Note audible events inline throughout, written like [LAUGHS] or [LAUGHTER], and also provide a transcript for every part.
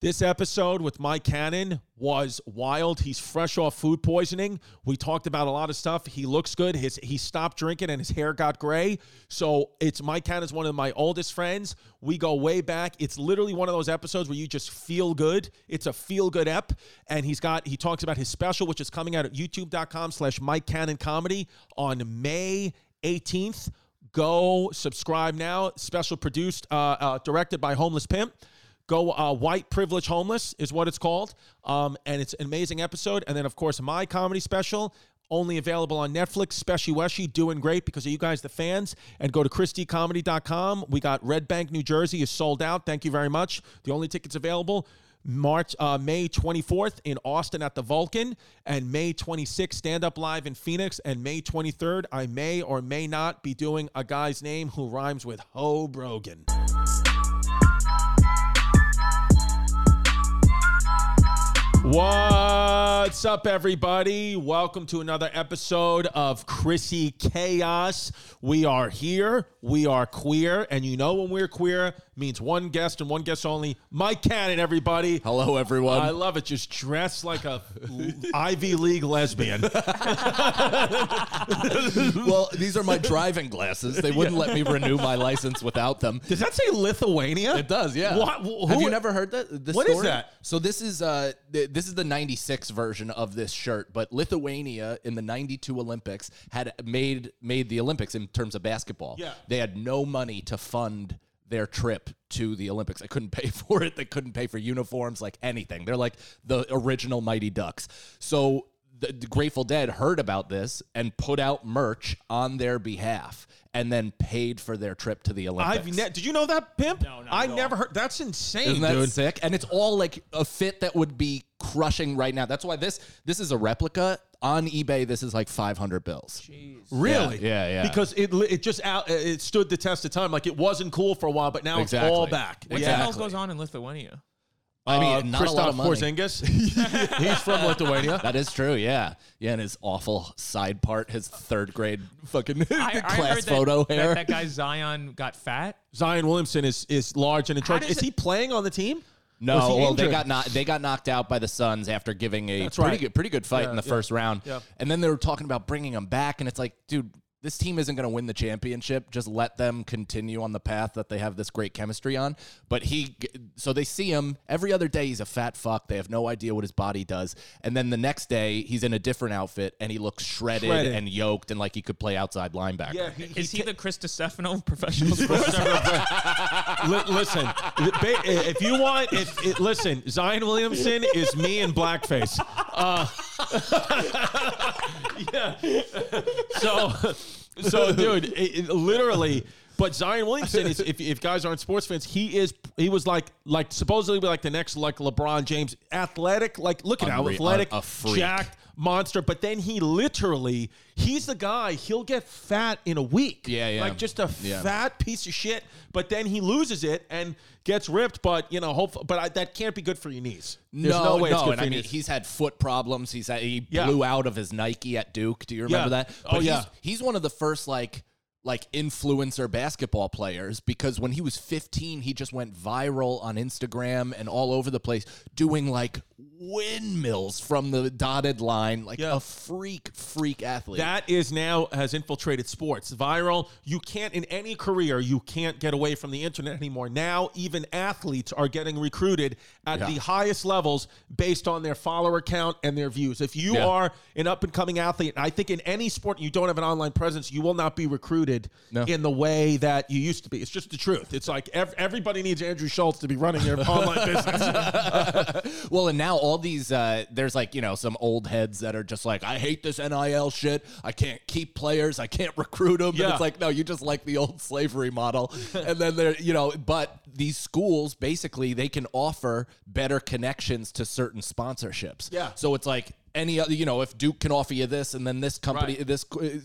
This episode with Mike Cannon was wild. He's fresh off food poisoning. We talked about a lot of stuff. He looks good. His he stopped drinking and his hair got gray. So it's Mike Cannon's one of my oldest friends. We go way back. It's literally one of those episodes where you just feel good. It's a feel good ep. And he's got he talks about his special, which is coming out at youtube.com slash Mike Cannon Comedy on May 18th. Go subscribe now. Special produced, uh, uh, directed by Homeless Pimp. Go uh, White Privilege Homeless is what it's called. Um, and it's an amazing episode. And then, of course, my comedy special, only available on Netflix. Speshy Weshy doing great because of you guys, the fans. And go to ChristyComedy.com. We got Red Bank, New Jersey is sold out. Thank you very much. The only tickets available. March, uh, May 24th in Austin at the Vulcan, and May 26th stand up live in Phoenix, and May 23rd I may or may not be doing a guy's name who rhymes with Ho Brogan. What? What's up, everybody? Welcome to another episode of Chrissy Chaos. We are here. We are queer. And you know when we're queer means one guest and one guest only. Mike Cannon, everybody. Hello, everyone. I love it. Just dressed like a [LAUGHS] Ivy League lesbian. [LAUGHS] well, these are my driving glasses. They wouldn't let me renew my license without them. Does that say Lithuania? It does, yeah. What- who- Have you never heard that? This What is story? that? So this is uh th- this is the 96 version of this shirt, but Lithuania in the 92 Olympics had made made the Olympics in terms of basketball. Yeah. They had no money to fund their trip to the Olympics. They couldn't pay [LAUGHS] for it. They couldn't pay for uniforms, like anything. They're like the original Mighty Ducks. So the, the Grateful Dead heard about this and put out merch on their behalf and then paid for their trip to the Olympics. I've ne- did you know that, Pimp? No, not I at all. never heard. That's insane, Isn't that dude. sick? And it's all like a fit that would be crushing right now. That's why this this is a replica on eBay. This is like five hundred bills. Really? Yeah, yeah, yeah. Because it li- it just out it stood the test of time. Like it wasn't cool for a while, but now it's Exactly. all back. What yeah. the hell goes on in Lithuania? I mean, Uh, not a lot of Kristaps money. Porzingis. [LAUGHS] He's from Lithuania. That is true. Yeah, yeah. And his awful side part, his third grade fucking [LAUGHS] I, I class heard that, photo that- hair. That, guy Zion got fat. Zion Williamson is is large and in charge. Is it- he playing on the team? No, he well, they got knocked. They got knocked out by the Suns after giving a That's pretty right. good, pretty good fight Yeah, in the yeah, first round. yeah. And then they were talking about bringing him back, and it's like, dude, this team isn't going to win the championship. Just let them continue on the path that they have this great chemistry on. But he, so they see him every other day. He's a fat fuck. They have no idea what his body does. And then the next day, he's in a different outfit, and he looks shredded, Shredded. and yoked, and like he could play outside linebacker. Yeah, he, Is he the Chris Distefano of professional [LAUGHS] sports? [LAUGHS] Li- listen, if you want, if it, listen, Zion Williamson is me in blackface. Uh, [LAUGHS] yeah. So, so, [LAUGHS] dude, it, it literally. But Zion Williamson is, if, if guys aren't sports fans, he is. He was like, like supposedly like the next like LeBron James, athletic. Like, look at how athletic, A- a freak. jacked monster. But then he literally, he's the guy. He'll get fat in a week. Yeah, yeah. Like just a Yeah. fat piece of shit. But then he loses it and gets ripped. But you know, hope. But I, that can't be good for your knees. There's no, way it's good and for I your mean, knees. he's had foot problems. He's had, he Yeah. blew out of his Nike at Duke. Do you remember Yeah. that? Oh, yeah. He's, he's one of the first like like influencer basketball players because when he was 15, he just went viral on Instagram and all over the place doing like windmills from the dotted line, like Yeah. a freak, freak athlete. That is now has infiltrated sports. Viral. You can't in any career. You can't get away from the internet anymore. Now even athletes are getting recruited at Yeah. the highest levels based on their follower count and their views. If you Yeah. are an up and coming athlete, I think in any sport you don't have an online presence, you will not be recruited No. in the way that you used to be. It's just the truth. It's like ev- everybody needs Andrew Schulz to be running their [LAUGHS] online business. Well, and now all these uh, there's like you know some old heads that are just like I hate this NIL shit. I can't keep players. I can't [LAUGHS] recruit them. And it's like no, you just like the old slavery model. [LAUGHS] and then they're you know, but these schools basically they can offer better connections to certain sponsorships. Yeah. So it's like any other, you know, if Duke can offer you this, and then this company, Right. this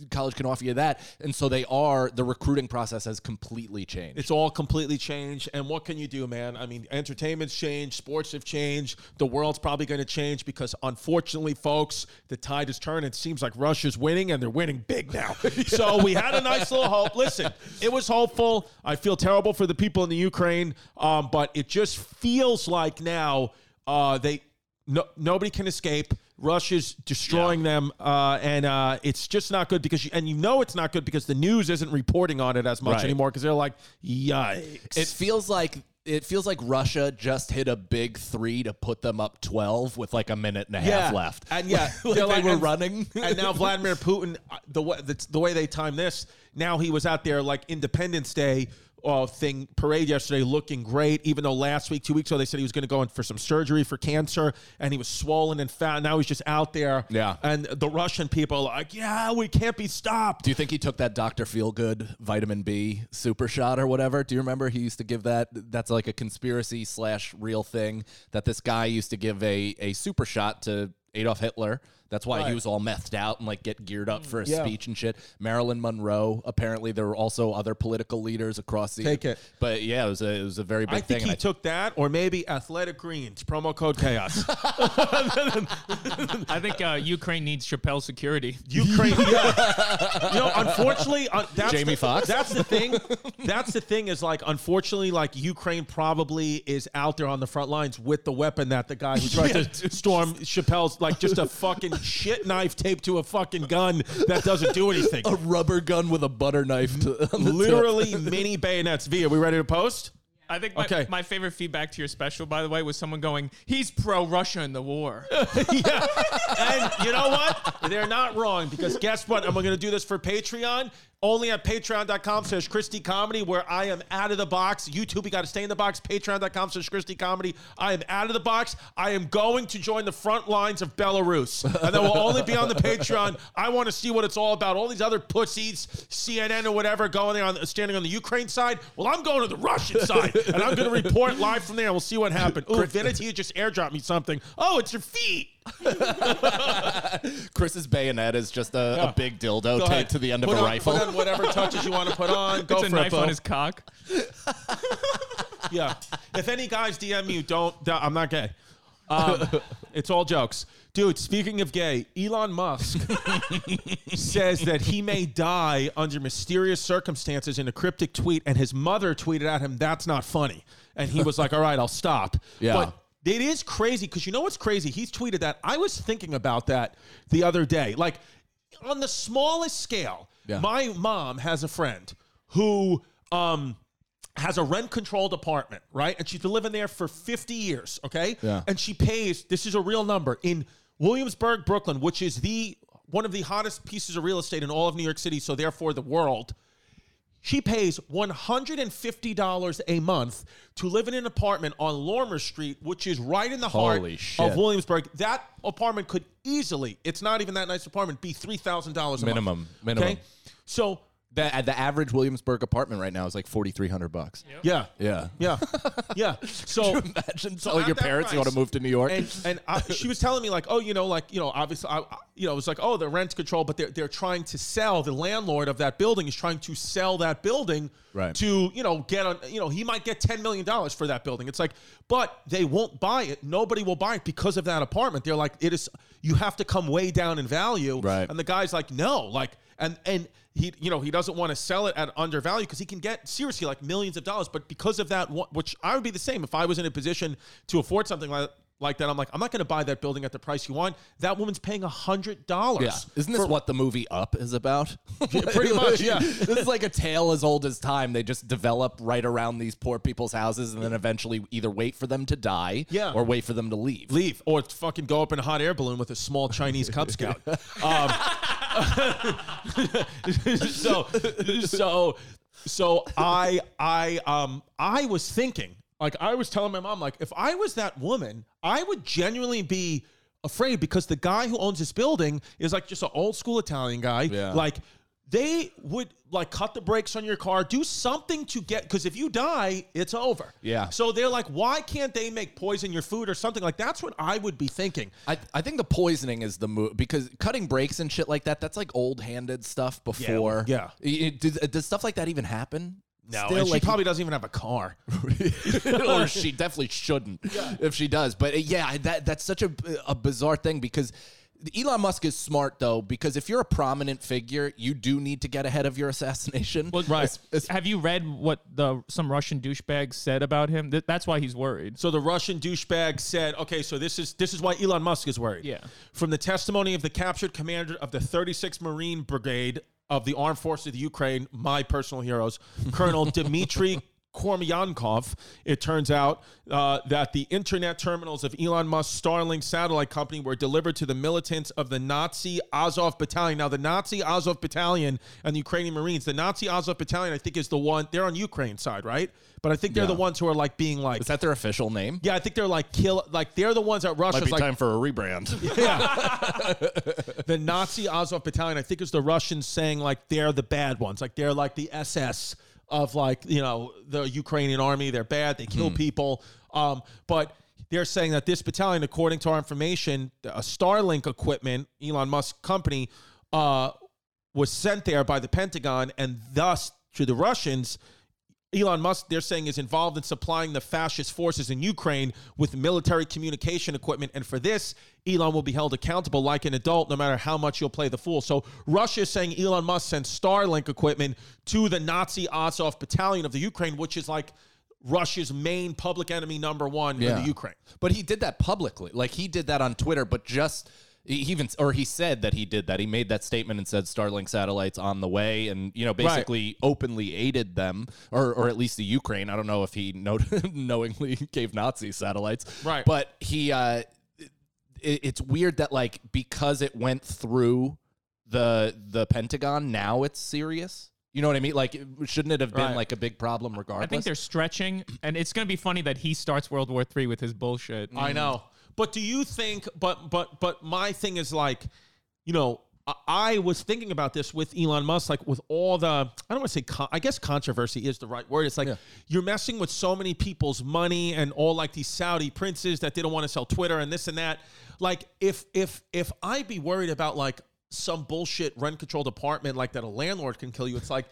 college can offer you that, and so they are. The recruiting process has completely changed. It's all completely changed. And what can you do, man? I mean, entertainment's changed, sports have changed, the world's probably going to change because, unfortunately, folks, the tide has turned. It seems like Russia's winning, and they're winning big now. [LAUGHS] [LAUGHS] So we had a nice little hope. Listen, it was hopeful. I feel terrible for the people in the Ukraine, um, but it just feels like now uh, they no, nobody can escape. Russia's destroying them, uh, and uh, it's just not good because, you, and you know it's not good because the news isn't reporting on it as much Right. anymore because they're like, yikes. It feels like it feels like Russia just hit a big three to put them up twelve with like a minute and a half left. And yeah, [LAUGHS] Like they're they were and- running. and now [LAUGHS] Vladimir Putin, uh, the way the, the way they time this, now he was out there like Independence Day uh, thing parade yesterday, looking great. Even though last week, two weeks ago, they said he was going to go in for some surgery for cancer, and he was swollen and fat. Now he's just out there. Yeah. and the Russian people are like, yeah, we can't be stopped. Do you think he took that Dr. Feelgood vitamin B super shot or whatever? Do you remember he used to give that? That's like a conspiracy slash real thing that this guy used to give a, a super shot to Adolf Hitler. That's why he was all methed out and like get geared up for a Yeah. speech and shit. Marilyn Monroe. Apparently, there were also other political leaders across the. Take it. But yeah, it was a it was a very big I thing. think he I- took that, or maybe Athletic Greens promo code chaos. [LAUGHS] I think uh, Ukraine needs Chappelle security. Ukraine. Yeah. you know, unfortunately, uh, that's Jamie the, Foxx? That's the thing. That's the thing is like, unfortunately, like Ukraine probably is out there on the front lines with the weapon that the guy who tried [LAUGHS] Yeah, to storm Chappelle's like just a fucking shit knife taped to a fucking gun that doesn't do anything. [LAUGHS] a rubber gun with a butter knife to [LAUGHS] on the tip. Literally mini bayonets. V, are we ready to post? I think my, Okay. my favorite feedback to your special, by the way, was someone going, "He's pro-Russia in the war." [LAUGHS] yeah. And you know what? They're not wrong because guess what? I'm going to do this for Patreon. Only at patreon.com slash Christy Comedy, where I am out of the box. YouTube, you got to stay in the box. Patreon.com slash Christy Comedy. I am out of the box. I am going to join the front lines of Belarus. And then we'll only be on the Patreon. I want to see what it's all about. All these other pussies, CNN or whatever, going there on standing on the Ukraine side. Well, I'm going to the Russian side. And I'm going to report live from there. We'll see what happened. Ooh, Vinity just airdropped me something. Oh, it's your feet. [LAUGHS] Chris's bayonet is just a, Yeah. a big dildo Go taped ahead. to the end of Put a on- rifle. Put on whatever touches you want to put on. Go it's a for knife it, on his cock. [LAUGHS] Yeah. If any guys DM you, don't. don't- I'm not gay. Um, [LAUGHS] it's all jokes. Dude, speaking of gay, Elon Musk says that he may die under mysterious circumstances in a cryptic tweet, and his mother tweeted at him, That's not funny. And he was like, All right, I'll stop. Yeah. But it is crazy because you know what's crazy? He's tweeted that. I was thinking about that the other day. Like, on the smallest scale, Yeah. my mom has a friend who um has a rent controlled apartment, right? And she's been living there for 50 years, okay? Yeah. And she pays, this is a real number, in Williamsburg, Brooklyn, which is the one of the hottest pieces of real estate in all of New York City, so therefore the world. She pays $150 a month to live in an apartment on Lorimer Street, which is right in the heart Holy shit. of Williamsburg. That apartment could easily, it's not even that nice apartment, be $3,000 a Minimum, month. minimum. Okay? So, The, the average Williamsburg apartment right now is like forty three hundred bucks. yeah. Yeah. Yeah. [LAUGHS] Yeah. So Imagine So telling at your that parents you want to price- move to New York. and and I, she was telling me like, oh, you know, like you know, obviously, I, I- you know, it was like, oh, the rent control, but they're they're trying to sell. The landlord of that building is trying to sell that building Right. to you know get on. You know, he might get ten million dollars for that building. It's like, but they won't buy it. Nobody will buy it because of that apartment. They're like, it is. You have to come way down in value. Right. And the guy's like, no, like, and and. He, you know, he doesn't want to sell it at undervalue because he can get seriously like millions of dollars. But because of that, which I would be the same if I was in a position to afford something like like that. I'm like, I'm not going to buy that building at the price you want. That woman's paying a hundred dollars. yeah. Isn't this what the movie Up is about? [LAUGHS] pretty [LAUGHS] much, yeah. this is like a tale as old as time. They just develop right around these poor people's houses and then eventually either wait for them to die Yeah. or wait for them to leave. leave or fucking go up in a hot air balloon with a small Chinese Cub Scout. [LAUGHS] Um, [LAUGHS] so, so, so I, I, um, I was thinking Like I was telling my mom, like if I was that woman, I would genuinely be afraid because the guy who owns this building is like just an old school Italian guy. Yeah. Like they would like cut the brakes on your car, do something to get because if you die, it's over. Yeah. So they're like, why can't they make poison your food or something like that's what I would be thinking. I, I think the poisoning is the move because cutting brakes and shit like that, that's like old handed stuff before. yeah. It- does, does stuff like that even happen? No, Still, and she like, probably doesn't even have a car. [LAUGHS] or she definitely shouldn't if she does. But uh, yeah, that that's such a, a bizarre thing because Elon Musk is smart though because if you're a prominent figure, you do need to get ahead of your [LAUGHS] assassination. Well, Right. es- es- Have you read what the some Russian douchebag said about him? Th- that's why he's worried. So the Russian douchebag said, "Okay, so this is this is why Elon Musk is worried." Yeah. From the testimony of the captured commander of the 36th Marine Brigade of the Armed Forces of the Ukraine, my personal heroes, Colonel [LAUGHS] Dmitry Kormyankov, it turns out uh, that the internet terminals of Elon Musk's Starlink satellite company were delivered to the militants of the Nazi Azov Battalion. Now, the Nazi Azov Battalion and the Ukrainian Marines, the Nazi Azov Battalion, I think, is the one, they're on Ukraine side, right? But I think they're the ones who are like being like, is that their official name? yeah, I think they're like kill, like they're the ones that Russia. Might Russia's be like time for a rebrand. [LAUGHS] Yeah. [LAUGHS] the Nazi Azov Battalion. I think is the Russians saying like they're the bad ones, like they're like the SS of like you know the Ukrainian army. They're bad. They kill people. Um, but they're saying that this battalion, according to our information, a Starlink equipment, Elon Musk company, uh, was sent there by the Pentagon, and thus to the Russians. Elon Musk, they're saying, is involved in supplying the fascist forces in Ukraine with military communication equipment. And for this, Elon will be held accountable like an adult, no matter how much you'll play the fool. So Russia is saying Elon Musk sent Starlink equipment to the Nazi Azov battalion of the Ukraine, which is like Russia's main public enemy number one in the Ukraine. But he did that publicly. Like he did that on Twitter, but just he even or he said that he did that. He made that statement and said Starlink satellites on the way, and you know basically openly aided them, or or at least the Ukraine. I don't know if he know, [LAUGHS] knowingly gave Nazi satellites, Right. But he, uh, it, it's weird that like because it went through the the Pentagon, now it's serious. You know what I mean? Like, shouldn't it have been Right. like a big problem regardless? I think they're stretching, and it's going to be funny that he starts World War Three with his bullshit. I know. But do you think? But but but my thing is like, you know, I, was thinking about this with Elon Musk, like with all the I don't want to say con- I guess controversy is the right word. It's like you're messing with so many people's money and all like these Saudi princes that they don't want to sell Twitter and this and that. Like if if if I be worried about like some bullshit rent controlled apartment like that a landlord can kill you, it's like.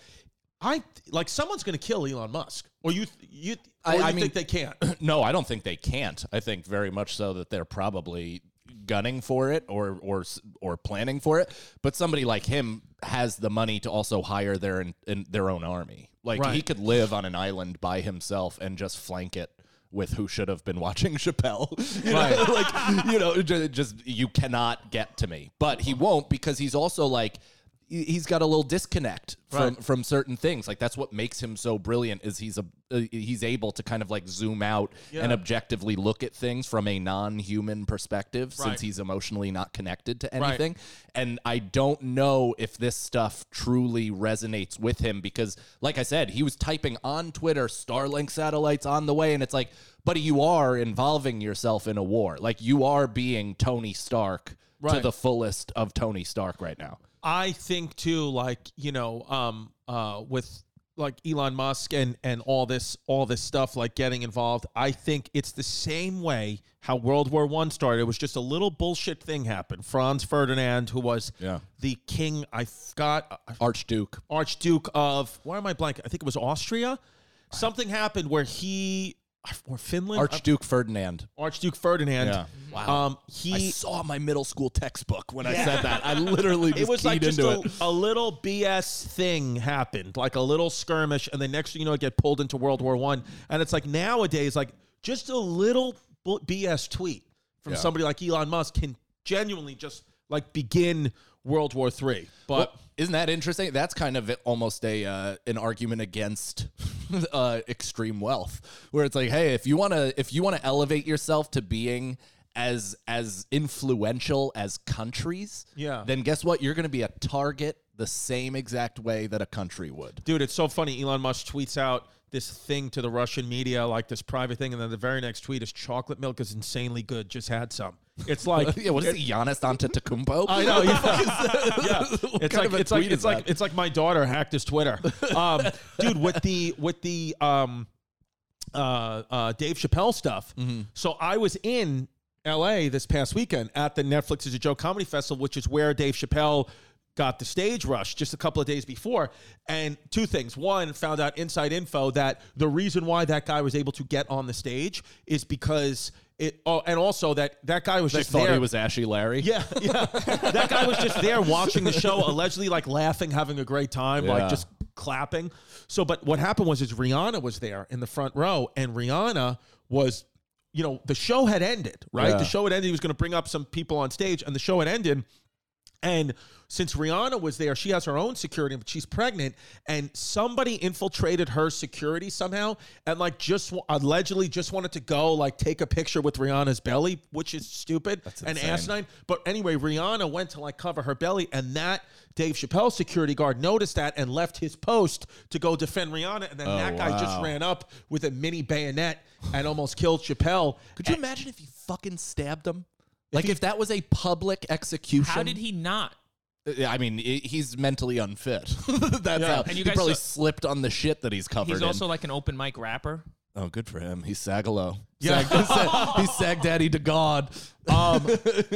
I like someone's going to kill Elon Musk, or you you, or I- you I mean- think they can't. [CLEARS THROAT] no, I don't think they can't. I think very much so that they're probably gunning for it or or or planning for it. But somebody like him has the money to also hire their in, in their own army. Like he could live on an island by himself and just flank it with who should have been [LAUGHS] watching Chappelle. [LAUGHS] You know, like you know, ju- just you cannot get to me. But he won't because he's also like he's got a little disconnect from Right. from certain things. Like that's what makes him so brilliant is he's a uh, he's able to kind of like zoom out and objectively look at things from a non-human perspective Right. since he's emotionally not connected to Right. anything. And I don't know if this stuff truly resonates with him because like I said, he was typing on Twitter Starlink satellites on the way and it's like, buddy, you are involving yourself in a war. Like you are being Tony Stark to the fullest of Tony Stark right now. I think too, like you know, um, uh, with like Elon Musk and and all this all this stuff, like getting involved. I think it's the same way how World War One started. It was just a little bullshit thing happened. Franz Ferdinand, who was Yeah. the king, I forgot, uh, Archduke. Archduke of why am I blank? I think it was Austria. Something happened where he or Finland, Archduke Ferdinand. Archduke Ferdinand. Yeah. Wow. Um, he I saw my middle school textbook when I said that. I literally [LAUGHS] just it was keyed like just into a, it. a little BS thing happened, like a little skirmish, and then next thing you know, it get pulled into World War One. And it's like nowadays, like just a little BS tweet from Yeah. somebody like Elon Musk can genuinely just like begin World War Three. But Well, isn't that interesting? That's kind of almost a uh, an argument against [LAUGHS] uh, extreme wealth, where it's like, hey, if you want to if you want to elevate yourself to being as as influential as countries, Yeah. then guess what? You're going to be a target the same exact way that a country would. dude, it's so funny. Elon Musk tweets out this thing to the Russian media, like this private thing, and then the very next tweet is chocolate milk is insanely good. Just had some. It's like [LAUGHS] yeah, what is it, Giannis Antetokounmpo? I know. Yeah. [LAUGHS] [LAUGHS] It's like it's like it's is like it's like my daughter hacked his Twitter, um, dude. With the with the um, uh, uh, Dave Chappelle stuff. Mm-hmm. So I was in L.A. this past weekend at the Netflix is a Joke Comedy Festival, which is where Dave Chappelle got the stage rush just a couple of days before. And two things: one, found out inside info that the reason why that guy was able to get on the stage is because it. Oh, and also that that guy was They just thought there. he was Ashy Larry. Yeah, yeah. [LAUGHS] that guy was just there watching the show, allegedly like laughing, having a great time, Yeah. like just clapping. So, but what happened was, is Rihanna was there in the front row, and Rihanna was, you know, the show had ended, right? Yeah. The show had ended. He was going to bring up some people on stage, and the show had ended. And since Rihanna was there, she has her own security, but she's pregnant, and somebody infiltrated her security somehow, and like just allegedly just wanted to go like take a picture with Rihanna's belly, which is stupid and asinine. But anyway, Rihanna went to like cover her belly, and that Dave Chappelle security guard noticed that and left his post to go defend Rihanna, and then oh, that guy just ran up with a mini bayonet and almost killed Chappelle. Could you imagine if he fucking stabbed him? Like if that was a public execution. How did he not? Uh, I mean, he's mentally unfit. [LAUGHS] That's Yeah. how And you he guys probably saw- slipped on the shit that he's covered He's in. also like an open mic rapper. oh, good for him. He's Sagalo. Yeah. Sag, [LAUGHS] [LAUGHS] he's Sag Daddy to God. um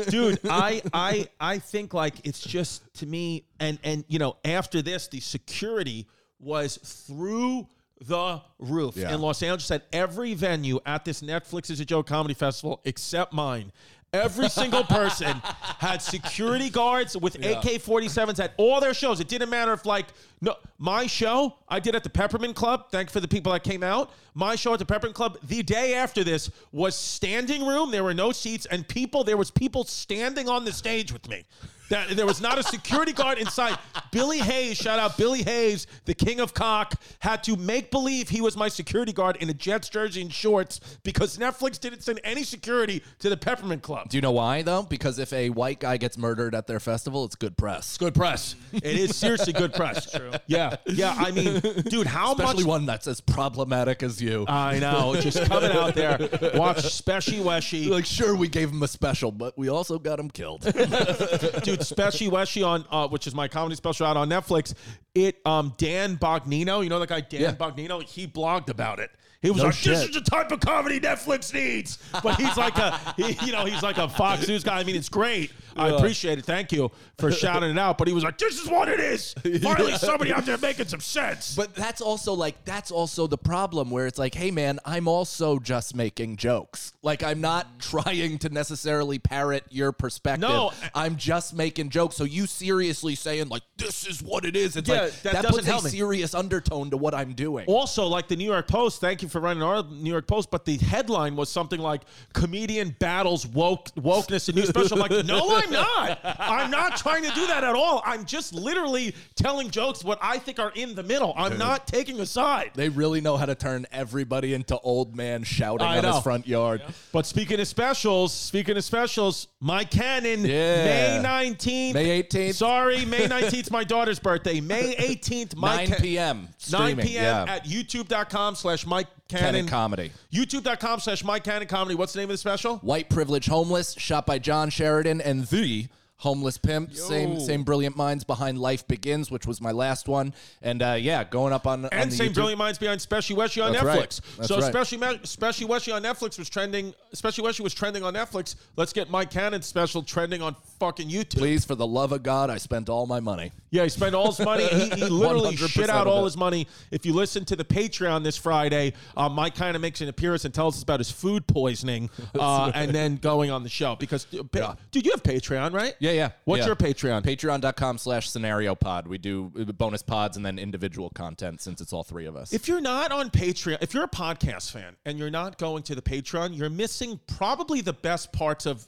dude i i i think like it's just to me and and you know after this the security was through the roof Yeah. in los angeles at every venue at this netflix is a joke comedy festival except mine Every single person had security guards with AK-47s at all their shows. It didn't matter if like no my show I did at the Peppermint Club. Thank for the people that came out. My show at the Peppermint Club the day after this was standing room. There were no seats and people. There was people standing on the stage with me. That there was not a security guard inside. Billy Hayes, shout out Billy Hayes, the king of cock, had to make believe he was my security guard in a Jets jersey and shorts because Netflix didn't send any security to the Peppermint Club. Do you know why though? Because if a white guy gets murdered at their festival, it's good press. Good press. It is seriously good press. True. Yeah, yeah. I mean, dude, how much. Especially much? one that's as problematic as you. I know. Just coming out there, watch Speshy Weshy. like, sure, we gave him a special, but we also got him killed. [LAUGHS] dude, Speshy Weshy on uh, which is my comedy special out on Netflix. It um Dan Bongino, you know that guy Dan Yeah. Bongino, he blogged about it. He was No like, "This is the type of comedy Netflix needs." But he's like a, he, you know, he's like a Fox News guy. I mean, it's great. I appreciate it. Thank you for [LAUGHS] shouting it out. But he was like, "This is what it is." [LAUGHS] Finally, somebody out there making some sense. But that's also like that's also the problem where it's like, hey man, I'm also just making jokes. Like I'm not trying to necessarily parrot your perspective. No. I'm just making jokes. So you seriously saying like this is what it is? It's Yeah, like that that, doesn't puts help a me. serious undertone to what I'm doing. Also, like the New York Post, thank you for running our New York Post, but the headline was something like comedian battles woke wokeness in new special. I'm like, no, I'm not. I'm not trying to do that at all. I'm just literally telling jokes what I think are in the middle. I'm not taking a side. They really know how to turn everybody into old man shouting I on know. his front yard. But speaking of specials, speaking of specials, Mike Cannon, Yeah. May 19th. May 18th. Sorry, May [LAUGHS] 19th, my daughter's birthday. May 18th, my 9 Ca- p.m. 9 p.m. Yeah. at youtube.com slash Mike Cannon comedy. YouTube.com slash Mike Cannon Comedy. What's the name of the special? White Privilege Homeless, shot by John Sheridan and the Homeless Pimp. Same same brilliant minds behind Life Begins, which was my last one. And uh, yeah, going up on on And the same YouTube- brilliant minds behind Speshy Weshy on That's Netflix. right. So right. Speshy Weshy on Netflix was trending. Speshy Weshy was trending on Netflix. Let's get Mike Cannon special trending on fucking YouTube. Please, for the love of God, I spent all my money. Yeah, he spent all his money. He, he [LAUGHS] literally shit out all his money. If you listen to the Patreon this Friday, uh, Mike kind of makes an appearance and tells us about his food poisoning, [LAUGHS] uh, and then going on the show. Because, uh, pa- Yeah. dude, you have Patreon, right? Yeah, yeah. What's yeah. your Patreon? Patreon.com slash scenario pod. We do uh, bonus pods and then individual content since it's all three of us. If you're not on Patreon, if you're a podcast fan and you're not going to the Patreon, you're missing probably the best parts of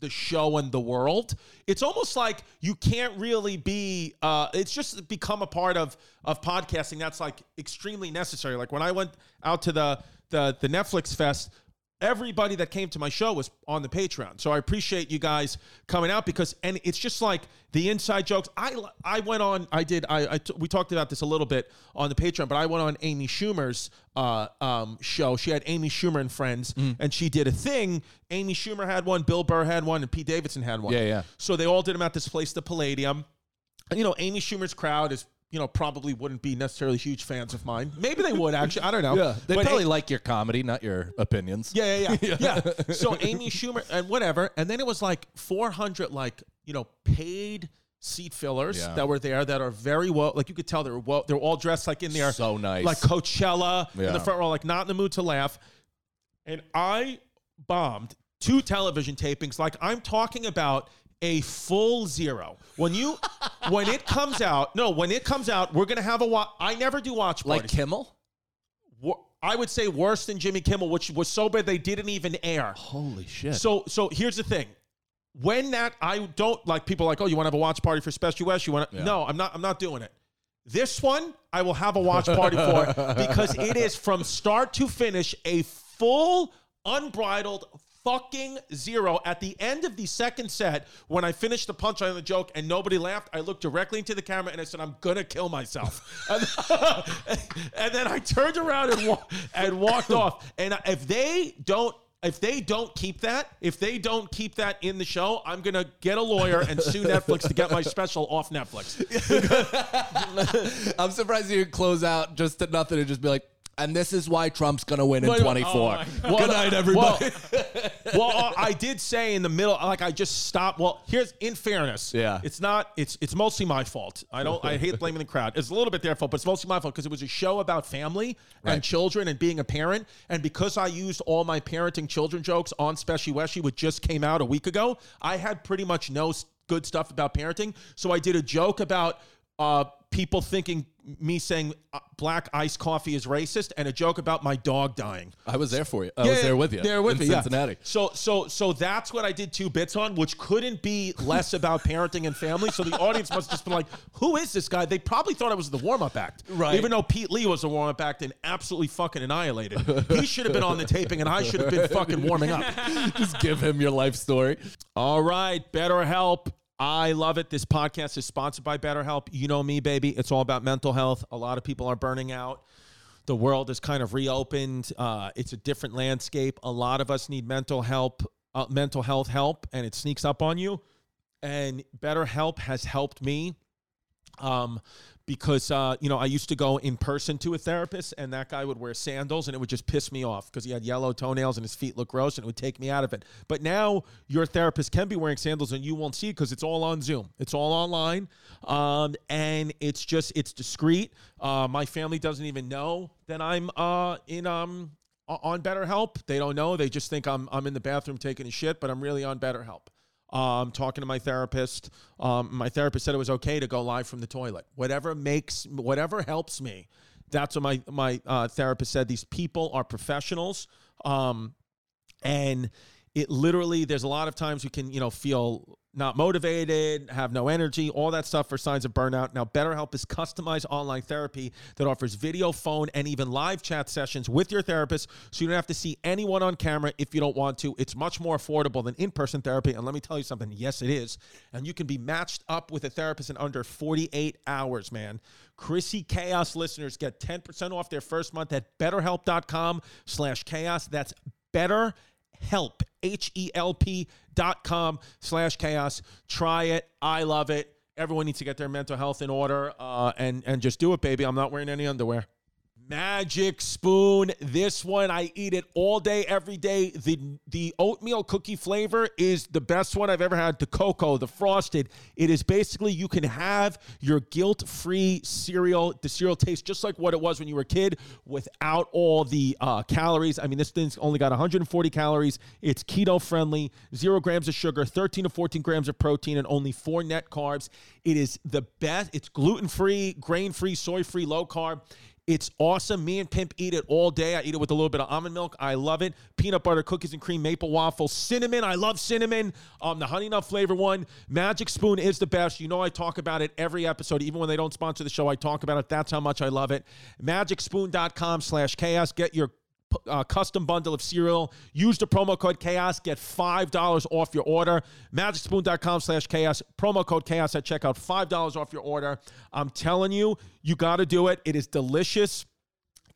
the show and the world. It's almost like you can't really be. Uh, it's just become a part of of podcasting that's like extremely necessary. Like when I went out to the the the Netflix fest. Everybody that came to my show was on the Patreon. So I appreciate you guys coming out because and it's just like the inside jokes. I I went on. I did. I, I t- we talked about this a little bit on the Patreon, but I went on Amy Schumer's uh, um, show. She had Amy Schumer and friends, Mm. and she did a thing. Amy Schumer had one, Bill Burr had one, and Pete Davidson had one. Yeah, yeah. So they all did them at this place, the Palladium. And, you know, Amy Schumer's crowd is. You know, probably wouldn't be necessarily huge fans of mine. Maybe they would actually. I don't know. [LAUGHS] Yeah, they But probably like your comedy, not your opinions. yeah, yeah, yeah, [LAUGHS] yeah. So Amy Schumer and whatever, and then it was like 400 like you know paid seat fillers Yeah. that were there that are very well like you could tell they were well they're all dressed like in there So nice. like Coachella in the front row like not in the mood to laugh, and I bombed two television tapings like I'm talking about a full zero when you when it comes out no when it comes out we're gonna have a watch I never do watch parties. Like Kimmel? I would say worse than Jimmy Kimmel, which was so bad they didn't even air. Holy shit. So, so here's the thing: when that I don't like people like, oh, you want to have a watch party for Special West? You want to? Yeah. No, I'm not. I'm not doing it. This one I will have a watch party for [LAUGHS] because it is from start to finish a full, unbridled. Fucking zero. At the end of the second set, when I finished the punchline of the joke and nobody laughed, I looked directly into the camera and I said, "I'm gonna kill myself." [LAUGHS] and, [LAUGHS] and then I turned around and, wa- and walked off. And if they don't if they don't keep that, if they don't keep that in the show, I'm gonna get a lawyer and sue Netflix to get my special off Netflix. [LAUGHS] I'm surprised you close out just to nothing and just be like, and this is why Trump's gonna win in 24. oh Good night, everybody. Well, well, I did say in the middle, like I just stopped. Well, here's in fairness, Yeah. it's not. It's it's mostly my fault. I don't. I hate blaming the crowd. It's a little bit their fault, but it's mostly my fault because it was a show about family and children and being a parent. And because I used all my parenting children jokes on Speshy Weshy, which just came out a week ago, I had pretty much no good stuff about parenting. So I did a joke about. Uh, people thinking me saying uh, black iced coffee is racist, and a joke about my dog dying. I was there for you. I was there with you. There with in me, yeah. So so so that's what I did two bits on, which couldn't be less about parenting and family. So the audience must have just been like, "Who is this guy?" They probably thought it was the warm up act, Right. Even though Pete Lee was the warm up act and absolutely fucking annihilated. He should have been on the taping, and I should have been fucking warming up. [LAUGHS] Just give him your life story. All right, BetterHelp. I love it. This podcast is sponsored by BetterHelp. You know me, baby. It's all about mental health. A lot of people are burning out. The world is kind of reopened. Uh, it's a different landscape. A lot of us need mental help, uh, mental health help, and it sneaks up on you. And BetterHelp has helped me um, because uh, you know I used to go in person to a therapist, and that guy would wear sandals, and it would just piss me off because he had yellow toenails and his feet looked gross, and it would take me out of it. But now your therapist can be wearing sandals, and you won't see because it's all on Zoom, it's all online, um, and it's just it's discreet. Uh, my family doesn't even know that I'm uh, in um on BetterHelp. They don't know. They just think I'm I'm in the bathroom taking a shit, but I'm really on BetterHelp um, talking to my therapist. Um, my therapist said it was okay to go live from the toilet. Whatever makes, whatever helps me. That's what my my uh, therapist said. These people are professionals, um, and it literally. There's a lot of times you can you know feel not motivated, have no energy, all that stuff for signs of burnout. Now, BetterHelp is customized online therapy that offers video, phone, and even live chat sessions with your therapist, so you don't have to see anyone on camera if you don't want to. It's much more affordable than in-person therapy, and let me tell you something. Yes, it is, and you can be matched up with a therapist in under 48 hours, man. Chrissy Chaos listeners get 10% off their first month at BetterHelp.com/slash chaos. That's better help h-e-l-p dot com slash chaos. Try it. I love it. Everyone needs to get their mental health in order uh, and and just do it baby. I'm not wearing any underwear Magic spoon. This one I eat it all day, every day. The the oatmeal cookie flavor is the best one I've ever had. The cocoa, the frosted. It is basically you can have your guilt-free cereal. The cereal tastes just like what it was when you were a kid, without all the uh, calories. I mean, this thing's only got 140 calories. It's keto friendly, zero grams of sugar, 13 to 14 grams of protein, and only four net carbs. It is the best. It's gluten-free, grain-free, soy-free, low carb. It's awesome. Me and Pimp eat it all day. I eat it with a little bit of almond milk. I love it. Peanut butter, cookies and cream, maple waffles, cinnamon. I love cinnamon. Um, the honey nut flavor one. Magic Spoon is the best. You know I talk about it every episode. Even when they don't sponsor the show, I talk about it. That's how much I love it. MagicSpoon.com slash chaos. Get your uh, custom bundle of cereal. Use the promo code chaos. Get five dollars off your order. Magicspoon.com slash chaos. Promo code chaos at checkout. Five dollars off your order. I'm telling you, you got to do it. It is delicious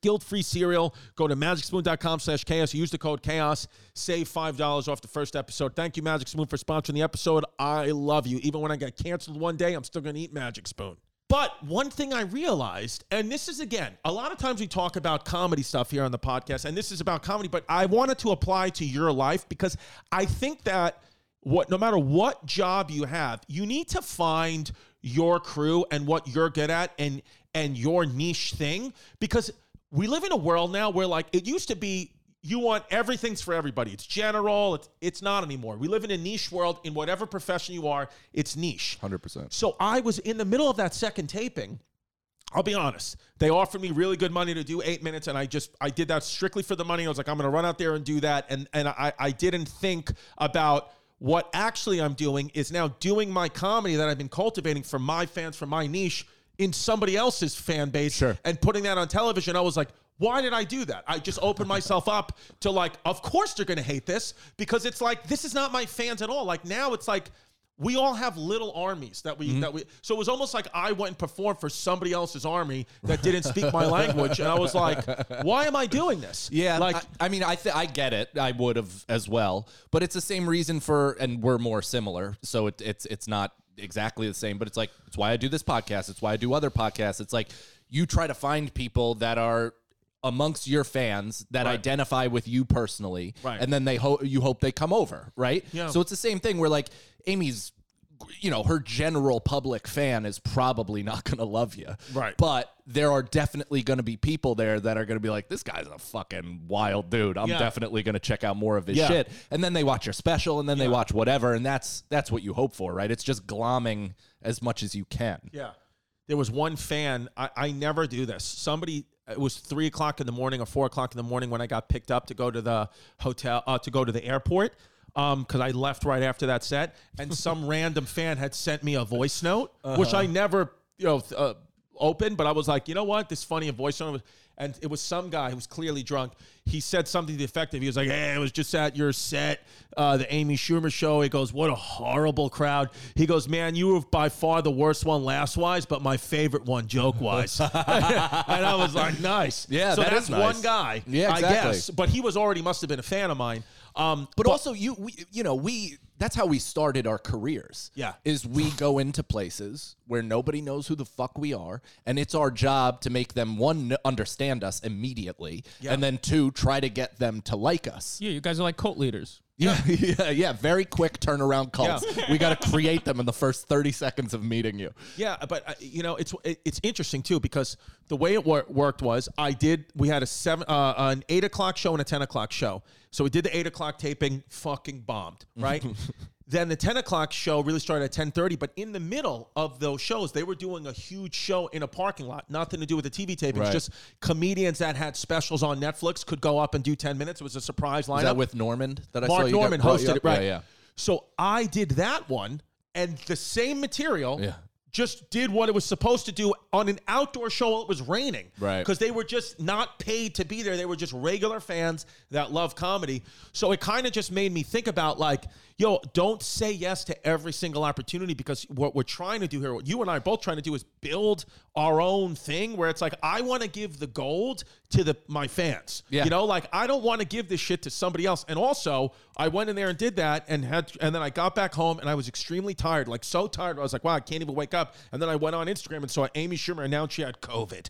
guilt-free cereal. Go to magicspoon.com slash chaos. Use the code chaos. Save $5 off the first episode. Thank you, Magic Spoon, for sponsoring the episode. I love you. Even when I get canceled one day, I'm still going to eat Magic Spoon. But one thing I realized, and this is again, a lot of times we talk about comedy stuff here on the podcast, and this is about comedy, but I wanted to apply to your life because I think that what no matter what job you have, you need to find your crew and what you're good at and and your niche thing because we live in a world now where like it used to be you want everything's for everybody. It's general. It's it's not anymore. We live in a niche world. In whatever profession you are, it's niche. 100%. So I was in the middle of that second taping. I'll be honest. They offered me really good money to do eight minutes, and I just I did that strictly for the money. I was like, I'm gonna run out there and do that. And and I, I didn't think about what actually I'm doing is now doing my comedy that I've been cultivating for my fans, for my niche, in somebody else's fan base Sure. and putting that on television. I was like, why did I do that? I just opened myself up to like, of course they're gonna hate this because it's like this is not my fans at all. Like now it's like we all have little armies that Mm-hmm. we that we so it was almost like I went and performed for somebody else's army that didn't speak my language. And I was like, why am I doing this? Yeah, Like like I, I mean, I th- I get it. I would have as well, but it's the same reason for, and we're more similar, so it, it's it's not exactly the same. But it's like it's why I do this podcast. It's why I do other podcasts. It's like you try to find people that are amongst your fans that Right. identify with you personally, Right. and then they hope you hope they come over, right? Yeah. So it's the same thing where like Amy's. You know, her general public fan is probably not [LAUGHS] going to love you. Right. But there are definitely going to be people there that are going to be like, this guy's a fucking wild dude. I'm Yeah. definitely going to check out more of his Yeah. shit. And then they watch your special and then they watch whatever. And that's that's what you hope for, right? It's just glomming as much as you can. Yeah. There was one fan. I, I never do this. Somebody. It was three o'clock in the morning or four o'clock in the morning when I got picked up to go to the hotel uh, to go to the airport. Um, because I left right after that set, and [LAUGHS] some random fan had sent me a voice note, which I never, you know, uh, opened. But I was like, you know what, this funny voice note, and it was some guy who was clearly drunk. He said something to the effect of, he was like, "Hey, I was just at your set, uh, the Amy Schumer show." He goes, "What a horrible crowd." He goes, "Man, you were by far the worst one last wise, but my favorite one joke wise." [LAUGHS] and I was like, "Nice." Yeah, so that that's is nice. one guy. Yeah, I guess, but he was already must have been a fan of mine. Um, But also, you we, you know, we that's how we started our careers. Yeah. is we go into places where nobody knows who the fuck we are, and it's our job to make them one understand us immediately, and then two try to get them to like us. Yeah, you guys are like cult leaders. Yeah, [LAUGHS] yeah, yeah. Very quick turnaround cults. We got to create them in the first thirty seconds of meeting you. Yeah, but uh, you know it's it, it's interesting too because the way it wor- worked was I did we had a seven uh, an eight o'clock show and a ten o'clock show, so we did the eight o'clock taping, fucking bombed, right? [LAUGHS] then the ten o'clock show really started at ten thirty, but in the middle of those shows, they were doing a huge show in a parking lot, nothing to do with the TV tapings, Right. just comedians that had specials on Netflix could go up and do ten minutes. It was a surprise lineup. Is that with Normand that I saw Mark you Normand you hosted it, right? Yeah, yeah. So I did that one, and the same material. Yeah. Just did what it was supposed to do on an outdoor show. while It was raining, Right. Because they were just not paid to be there. They were just regular fans that love comedy. So it kind of just made me think about like, yo, don't say yes to every single opportunity because what we're trying to do here, what you and I are both trying to do, is build our own thing. Where it's like, I want to give the gold to the my fans. Yeah. You know, like I don't want to give this shit to somebody else. And also, I went in there and did that, and had, and then I got back home, and I was extremely tired, like so tired. I was like, wow, I can't even wake up. And then I went on Instagram and saw Amy Schumer announced she had COVID,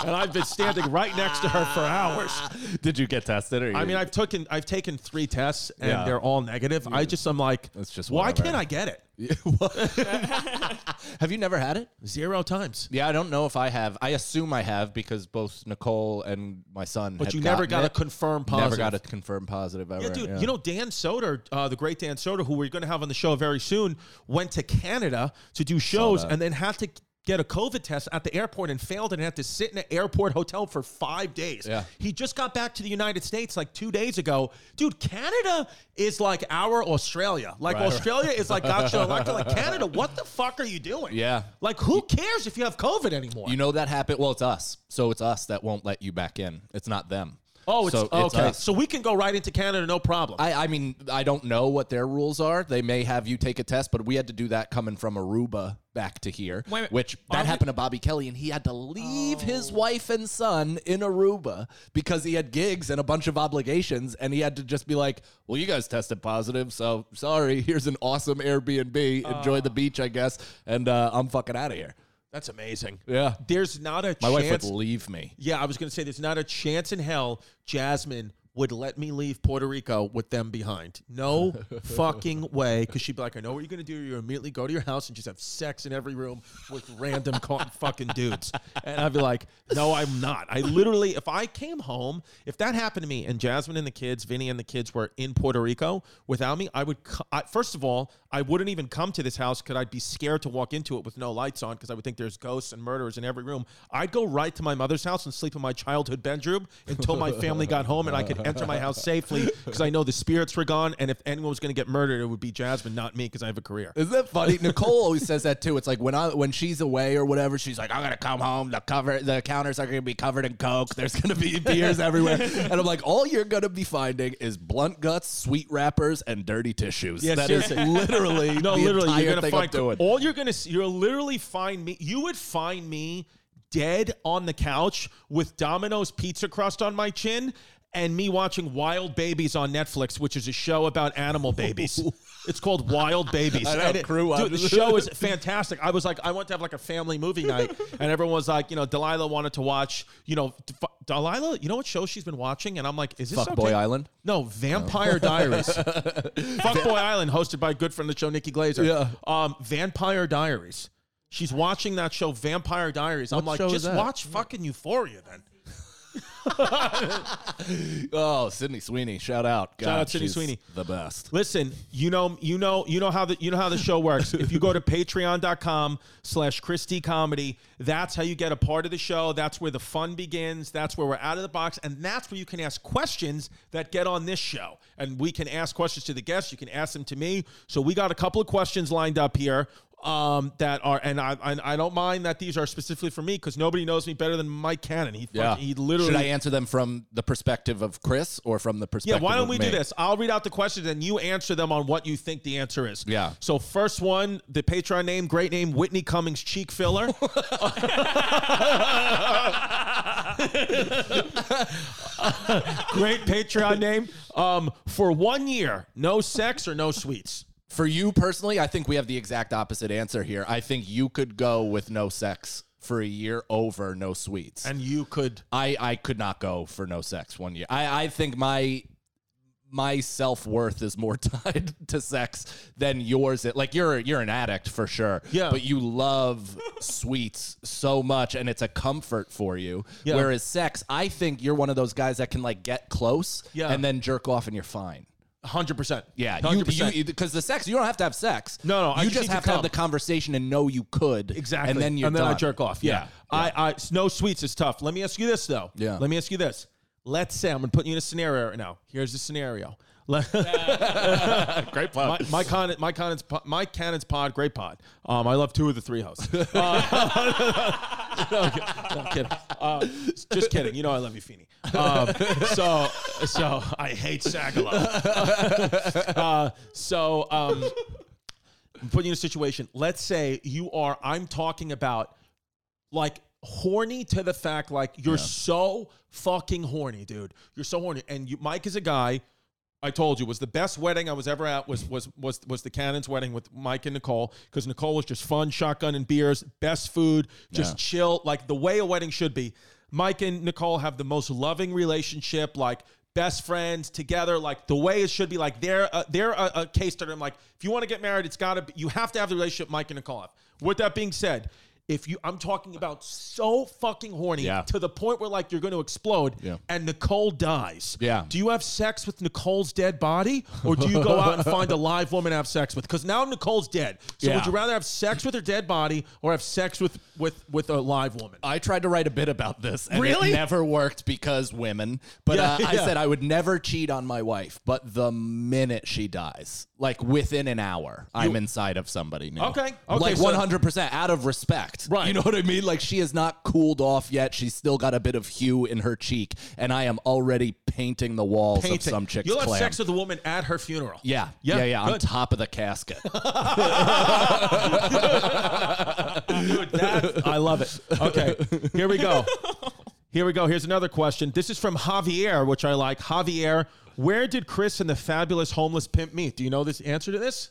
[LAUGHS] and I've been standing right next to her for hours. Did you get tested? Or I mean, I've taken I've taken three tests, and Yeah. they're all negative. I just I'm like, It's just why whatever. can't I get it? [LAUGHS] [LAUGHS] have you never had it? Zero times. Yeah, I don't know if I have. I assume I have because both Nicole and my son. But you never got a it. confirmed Never positive. got a confirmed positive ever. Yeah, dude. You know Dan Soder, uh, the great Dan Soder, who we're going to have on the show very soon, went to Canada to do shows and then had to get a COVID test at the airport and failed and had to sit in an airport hotel for five days. Yeah. He just got back to the United States like two days ago. Dude, Canada is like our Australia. Like Right, Australia is like gotcha. [LAUGHS] Like Canada, what the fuck are you doing? Yeah. Like who cares if you have COVID anymore? You know that happened. Well, it's us. So it's us that won't let you back in. It's not them. Oh, it's So okay. us. so we can go right into Canada, no problem. I, I mean, I don't know what their rules are. They may have you take a test, but we had to do that coming from Aruba back to here, Wait which Are that happened to Bobby Kelly, and he had to leave his wife and son in Aruba because he had gigs and a bunch of obligations, and he had to just be like, "Well, you guys tested positive, so sorry. Here's an awesome Airbnb. Enjoy the beach, I guess, and uh, I'm fucking out of here." That's amazing. Yeah. There's not a My wife would leave me. yeah, I was going to say there's not a chance in hell Jasmine would let me leave Puerto Rico with them behind. No [LAUGHS] fucking way. Because she'd be like, I know what you're going to do. You immediately go to your house and just have sex in every room with random [LAUGHS] fucking dudes. And I'd be like, no, I'm not. I literally, if I came home, if that happened to me and Jasmine and the kids, Vinny and the kids were in Puerto Rico without me, I would, I, first of all, I wouldn't even come to this house because I'd be scared to walk into it with no lights on because I would think there's ghosts and murderers in every room. I'd go right to my mother's house and sleep in my childhood bedroom until my family got home and I could enter my house safely because I know the spirits were gone. And if anyone was going to get murdered, it would be Jasmine, not me, because I have a career. Isn't that funny? Nicole always says that too. It's like when I when she's away or whatever, she's like, "I'm gonna come home. The cover, the counters are gonna be covered in coke. There's gonna be beers everywhere." And I'm like, "All you're gonna be finding is blunt guts, sweet wrappers, and dirty tissues." Yeah, that is seriously. literally [LAUGHS] No, literally, you're gonna find all you're gonna see. You'll literally find me. You would find me dead on the couch with Domino's pizza crust on my chin. And me watching Wild Babies on Netflix, which is a show about animal babies. [LAUGHS] it's called Wild Babies. I know, crew dude, the show is fantastic. I was like, I want to have like a family movie night, and everyone was like, you know, Delilah wanted to watch, you know, Delilah. You know what show she's been watching? And I'm like, is this Fuck okay? Boy Island? No, Vampire Diaries. [LAUGHS] Fuck Boy Island, hosted by good friend of the show, Nikki Glazer. Yeah. Um, Vampire Diaries. She's watching that show, Vampire Diaries. I'm like, just watch fucking Euphoria then. [LAUGHS] Oh, Sydney Sweeney, shout out! God, out Sydney Sweeney. the best. Listen, you know, you know, you know how the you know how the show works. if you go to patreon.com slash Christy Comedy, that's how you get a part of the show. That's where the fun begins. That's where we're out of the box. And that's where you can ask questions that get on this show. And we can ask questions to the guests. You can ask them to me. So we got a couple of questions lined up here. Um, that are and I, I I don't mind that these are specifically for me because nobody knows me better than Mike Cannon. He Yeah, he literally Should I answer them from the perspective of Chris or from the perspective? yeah, why don't we do this? I'll read out the questions and you answer them on what you think the answer is. Yeah. So first one, the Patreon name, great name, Whitney Cummings cheek filler. [LAUGHS] great Patreon name. Um, for one year, no sex or no sweets. For you personally, I think we have the exact opposite answer here. I think you could go with no sex for a year over no sweets. And you could I, I could not go for no sex one year. I, I think my my self worth is more [LAUGHS] tied to sex than yours. It Like you're you're an addict for sure. Yeah. But you love sweets so much and it's a comfort for you. Yeah. Whereas sex, I think you're one of those guys that can like get close Yeah. and then jerk off and you're fine. 100%. Yeah, 100%. because the sex you don't have to have sex. No, no, I you just just need to have to have the conversation and know you could Exactly. and then you're and then I done. jerk off. Yeah. I, I no sweets is tough. Let me ask you this though. Yeah. Let me ask you this. Let's say I'm gonna put you in a scenario right now. Here's the scenario. [LAUGHS] Great pod. my, my con, my cannon's, my cannon's pod, great pod. Um, I love two of the three hosts. [LAUGHS] Uh, [LAUGHS] no. No, kidding. Uh, just kidding. You know I love you, Feeney. Um, so, so I hate Sagalo. uh, so, um, I'm putting you in a situation. Let's say you are. I'm talking about like horny to the fact like you're so fucking horny, dude. You're so horny, and you, Mike is a guy. I told you was the best wedding I was ever at was was was was the Cannon's wedding with Mike and Nicole because Nicole was just fun, shotgun and beers, best food, just Yeah. chill, like the way a wedding should be. Mike and Nicole have the most loving relationship, like best friends together, like the way it should be. Like they're uh, they're a, a case study. I'm like, if you want to get married, it's gotta be, you have to have the relationship Mike and Nicole have. With that being said. If you, I'm talking about so fucking horny Yeah. to the point where like you're going to explode, Yeah. and Nicole dies. Yeah. Do you have sex with Nicole's dead body, or do you go out and find a live woman to have sex with? Because now Nicole's dead. So Yeah. would you rather have sex with her dead body or have sex with with with a live woman? I tried to write a bit about this, and Really? it never worked because women. But uh, I said I would never cheat on my wife. But the minute she dies, like within an hour, I'm inside of somebody new. Okay, okay, like so- 100 percent out of respect. Right. You know what I mean? Like she has not cooled off yet. She's still got a bit of hue in her cheek, and I am already painting the walls of some chick's You'll have clam. sex with a woman at her funeral. yeah, Yeah, yeah, yeah, on top of the casket. [LAUGHS] Dude, [LAUGHS] I love it. Okay, here we go. Here we go. Here's another question. This is from Javier, which I like. Javier, where did Chris and the fabulous homeless pimp meet? Do you know this answer to this?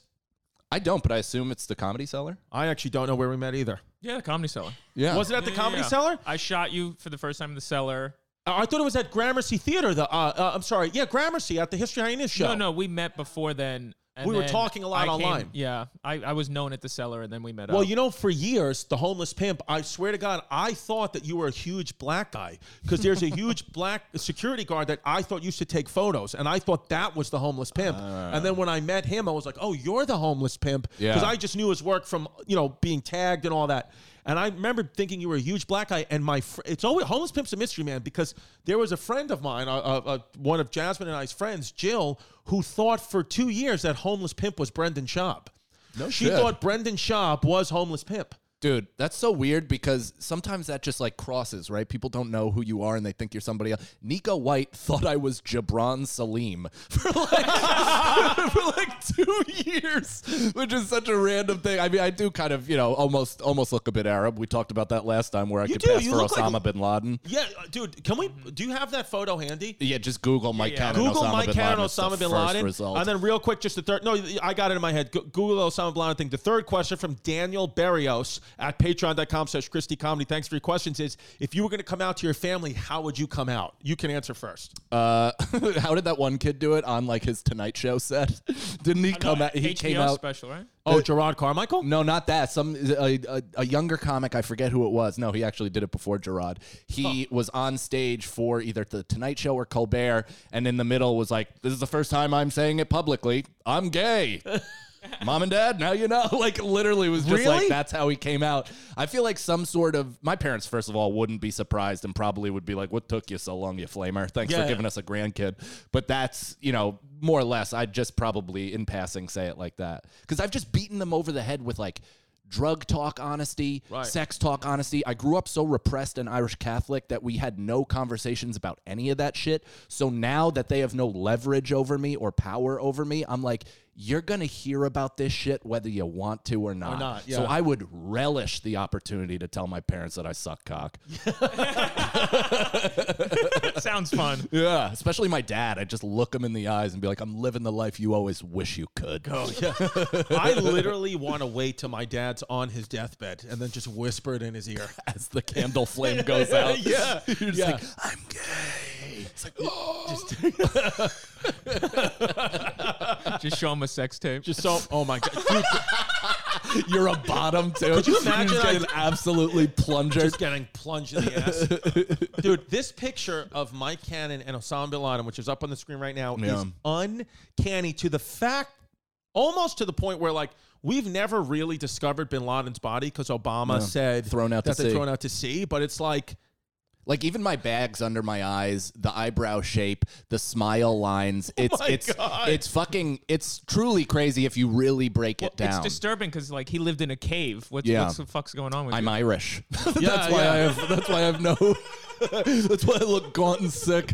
I don't, but I assume it's the comedy cellar. I actually don't know where we met either. Yeah, the comedy cellar. Yeah. Was it at the Yeah, Comedy yeah. Cellar? I shot you for the first time in the cellar. Uh, I thought it was at Gramercy Theater. The uh, uh, I'm sorry, yeah, Gramercy at the History Hyenas show. No, no, we met before then. And We were talking a lot I came- online. yeah, I, I was known at the cellar, and then we met Well, up. you know, for years, the homeless pimp, I swear to God, I thought that you were a huge black guy because there's a huge [LAUGHS] black security guard that I thought used to take photos. And I thought that was the homeless pimp. and then when I met him, I was like, oh, you're the homeless pimp. Because Yeah. I just knew his work from, you know, being tagged and all that. And I remember thinking you were a huge black guy. And my, fr- it's always, homeless pimp's a mystery, man, because there was a friend of mine, uh, uh, uh, one of Jasmine and I's friends, Jill, who thought for two years that homeless pimp was Brendan Schaub. No She shit. thought Brendan Schaub was homeless pimp. Dude, that's so weird because sometimes that just like crosses, right? People don't know who you are and they think you're somebody else. Nico White thought I was Jabron Salim [LAUGHS] for like [LAUGHS] for like two years, which is such a random thing. I mean, I do kind of, you know, almost almost look a bit Arab. We talked about that last time where I You could do, pass you for look like- Osama bin Laden. Yeah, uh, dude, can we? Do you have that photo handy? Yeah, just Google Mike yeah. Cannon, Google Osama Mike bin Cannon, Laden. Osama bin first Laden, result. and then real quick, just the third. No, I got it in my head. Google Osama bin Laden thing. The third question from Daniel Barrios at Patreon.com/slash Christy Comedy. Thanks for your questions. Is if you were going to come out to your family, how would you come out? You can answer first. Uh, [LAUGHS] how did that one kid do it on like his Tonight Show set? [LAUGHS] Didn't he come out? He HBO came out. special, right? Oh, Jerrod Carmichael. No, not that. Some a, a, a younger comic. I forget who it was. No, he actually did it before Gerard. He was on stage for either the Tonight Show or Colbert, and in the middle was like, "This is the first time I'm saying it publicly. I'm gay." [LAUGHS] Mom and dad, now you know. [LAUGHS] Like literally was just Really? like that's how he came out. I feel like some sort of my parents, first of all, wouldn't be surprised and probably would be like, What took you so long, you flamer? Thanks Yeah. for giving us a grandkid. But that's, you know, more or less, I'd just probably in passing say it like that. Because I've just beaten them over the head with like drug talk honesty, Right. sex talk honesty. I grew up so repressed and Irish Catholic that we had no conversations about any of that shit. So now that they have no leverage over me or power over me, I'm like, you're going to hear about this shit whether you want to or not. not, So. I would relish the opportunity to tell my parents that I suck cock. [LAUGHS] [LAUGHS] Sounds fun. Yeah, especially my dad. I just look him in the eyes and be like, I'm living the life you always wish you could. Oh yeah. [LAUGHS] I literally want to wait till my dad's on his deathbed and then just whisper it in his ear. As the candle flame goes out. yeah, You're just yeah. like, I'm gay. It's like, oh. Just [LAUGHS] show him a sex tape. just so. Oh my god, dude, [LAUGHS] You're a bottom too. Could you imagine Just I- getting absolutely plungered. just getting plunged in the ass. [LAUGHS] Dude, this picture of Mike Cannon and Osama bin Laden, which is up on the screen right now, Yeah. is uncanny to the fact, almost to the point where like we've never really discovered bin Laden's body because Obama Yeah. said Thrown out that to they're sea. thrown out to sea. But it's like, Like even my bags under my eyes, the eyebrow shape, the smile lines. Oh it's Oh my it's God. it's fucking it's truly crazy if you really break it down. It's disturbing because like he lived in a cave. What's, Yeah. what's the fuck's going on with I'm you? Irish. [LAUGHS] that's Yeah, why yeah. I have that's why I have no [LAUGHS] that's why I look gaunt and sick.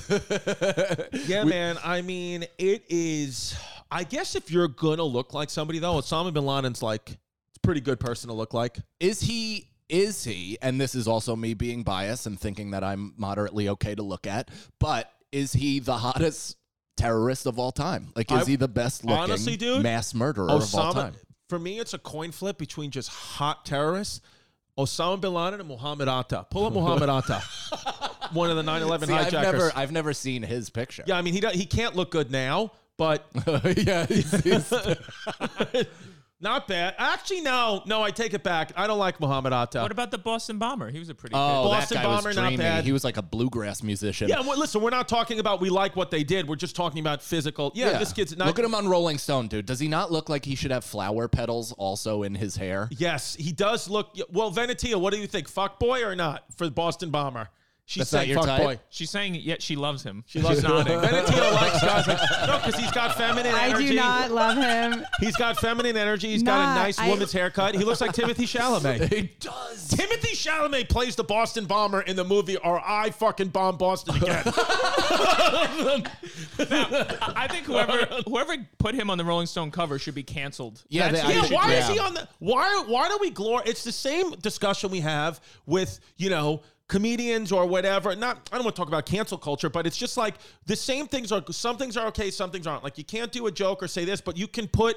[LAUGHS] yeah, man. I mean, it is. I guess if you're gonna look like somebody though, Osama bin Laden's like it's a pretty good person to look like. Is he is he and this is also me being biased and thinking that I'm moderately okay to look at, but is he the hottest terrorist of all time? Like is I- he the best looking honestly, dude, mass murderer of all time? for me, it's a coin flip between just hot terrorists, Osama bin Laden and Muhammad Atta. Pull up Muhammad [LAUGHS] Atta, one of the 9/11 See, hijackers. I've never I've never seen his picture. yeah, I mean, he he can't look good now, but [LAUGHS] yeah, he's, [LAUGHS] he's, not bad. Actually, no, no, I take it back. I don't like Muhammad Atta. What about the Boston bomber? He was a pretty oh, good. Boston that guy Bomber, was not bad. He was like a bluegrass musician. yeah, well, listen, we're not talking about we like what they did. We're just talking about physical. Yeah, this kid's not. Look at him on Rolling Stone, dude. Does he not look like he should have flower petals also in his hair? Yes, he does look. Well, Venetia, what do you think? Fuck boy or not for the Boston Bomber? She's That's not saying your fuck type? boy. She's saying yet she loves him. She loves nodding. Venetio likes guys like [LAUGHS] no, because he's got feminine energy. I energy. do not love him. He's got feminine energy. He's got a nice I- woman's haircut. He looks like Timothée Chalamet. [LAUGHS] It does. Timothée Chalamet plays the Boston bomber in the movie, or I fucking bomb Boston again. [LAUGHS] I think whoever whoever put him on the Rolling Stone cover should be canceled. Yeah, That's they- I yeah, should- should why be. is he yeah. on the? Why? Why do we glor? It's the same discussion we have with you know comedians or whatever. Not I don't want to talk about cancel culture, but it's just like the same things are. Some things are okay, some things aren't. Like you can't do a joke or say this, but you can put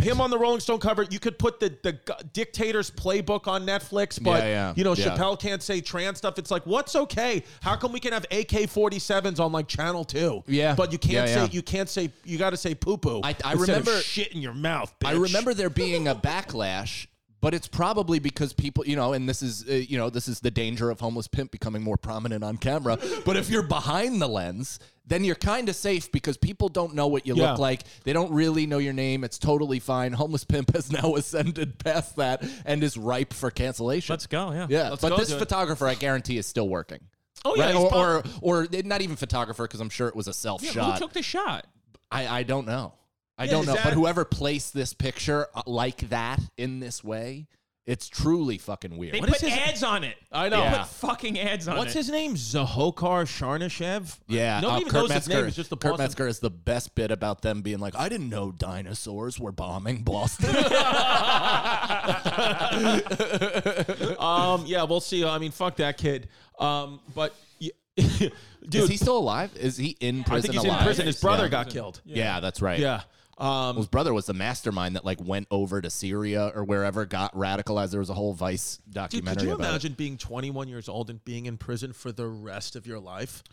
him on the Rolling Stone cover. You could put the the dictator's playbook on Netflix, but Yeah, yeah, you know yeah. Chappelle can't say trans stuff. It's like what's okay? How come we can have AK forty sevens on like Channel Two? Yeah. but you can't say you can't say you got to say poo poo. I- I remember- shit in your mouth. I remember there being a backlash, but it's probably because people, you know, and this is, uh, you know, this is the danger of homeless pimp becoming more prominent on camera. [LAUGHS] But if you're behind the lens, then you're kind of safe because people don't know what you Yeah. look like. They don't really know your name. It's totally fine. Homeless pimp [LAUGHS] has now ascended past that and is ripe for cancellation. Let's go. Yeah. Yeah, Let's but this do it. photographer, I guarantee, is still working. Oh yeah, Right? or, or or not even photographer because I'm sure it was a self Yeah, shot. Who took the shot? I, I don't know. I Yeah, don't know. that- But whoever placed this picture uh, like that in this way, it's truly fucking weird. They What put is his- ads on it. I know. They Yeah. put fucking ads on What's it. his name? Zahokar Sharnishev? yeah, Nobody uh, even Kurt knows his name. It's just the Kurt Boston- Metzger is the best bit about them being like, I didn't know dinosaurs were bombing Boston. [LAUGHS] [LAUGHS] Um, yeah, we'll see. I mean, fuck that kid. Um, but y- dude, [LAUGHS] is he still alive? Is he in prison? I prison? think he's alive? in prison. His brother Yeah. got killed. Yeah, that's right. Yeah. Um, His brother was the mastermind that like went over to Syria or wherever, got radicalized. There was a whole Vice dude, documentary could you about it. imagine being 21 years old and being in prison for the rest of your life?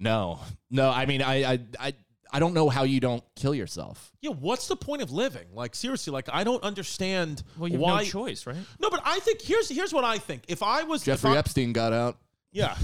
No, no. I mean, I, I, I, I don't know how you don't kill yourself. Yeah, what's the point of living? Like seriously, like I don't understand well, you have why. no choice, right? No, but I think here's here's what I think. If I was Jeffrey I- Epstein got out. yeah.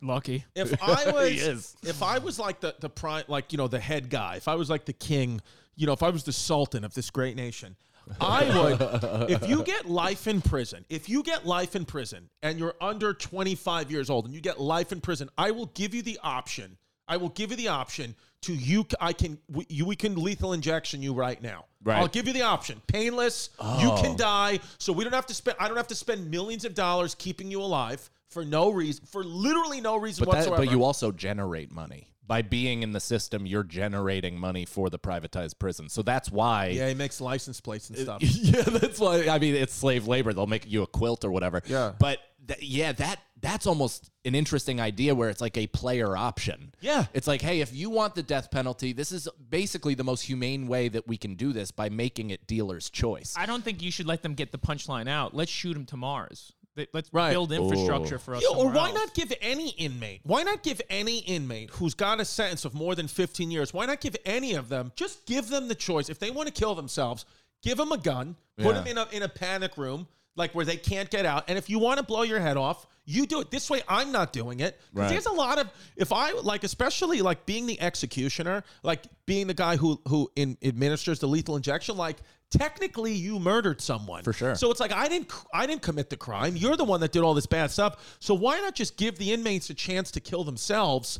Lucky. If I [LAUGHS] was, He is. if I was like the the prime, like you know, the head guy. If I was like the king, you know, if I was the sultan of this great nation, I would. if you get life in prison, if you get life in prison, and you're under 25 years old, and you get life in prison, I will give you the option. I will give you the option to you. I can we, you we can lethal injection you right now. Right. I'll give you the option. Painless. Oh. You can oh. die. So we don't have to spend. I don't have to spend millions of dollars keeping you alive for no reason, for literally no reason But that, whatsoever. but you also generate money by being in the system. You're generating money for the privatized prison, so that's why. Yeah, he makes license plates and stuff. [LAUGHS] yeah, that's why. I mean, it's slave labor. They'll make you a quilt or whatever. Yeah. But th- yeah, that that's almost an interesting idea where it's like a player option. Yeah. It's like, hey, if you want the death penalty, this is basically the most humane way that we can do this by making it dealer's choice. I don't think you should let them get the punchline out. Let's shoot him to Mars. They- Let's Right. build infrastructure for us. Yeah, or why else. not give any inmate? Why not give any inmate who's got a sentence of more than 15 years? Why not give any of them? Just give them the choice. If they want to kill themselves, give them a gun, put Yeah. them in a in a panic room, like where they can't get out. And if you want to blow your head off, you do it. This way, I'm not doing it. Right. There's a lot of if I like, especially like being the executioner, like being the guy who who in, administers the lethal injection, like. Technically, you murdered someone For sure. So it's like I didn't, I didn't commit the crime. You're the one that did all this bad stuff. So why not just give the inmates a chance to kill themselves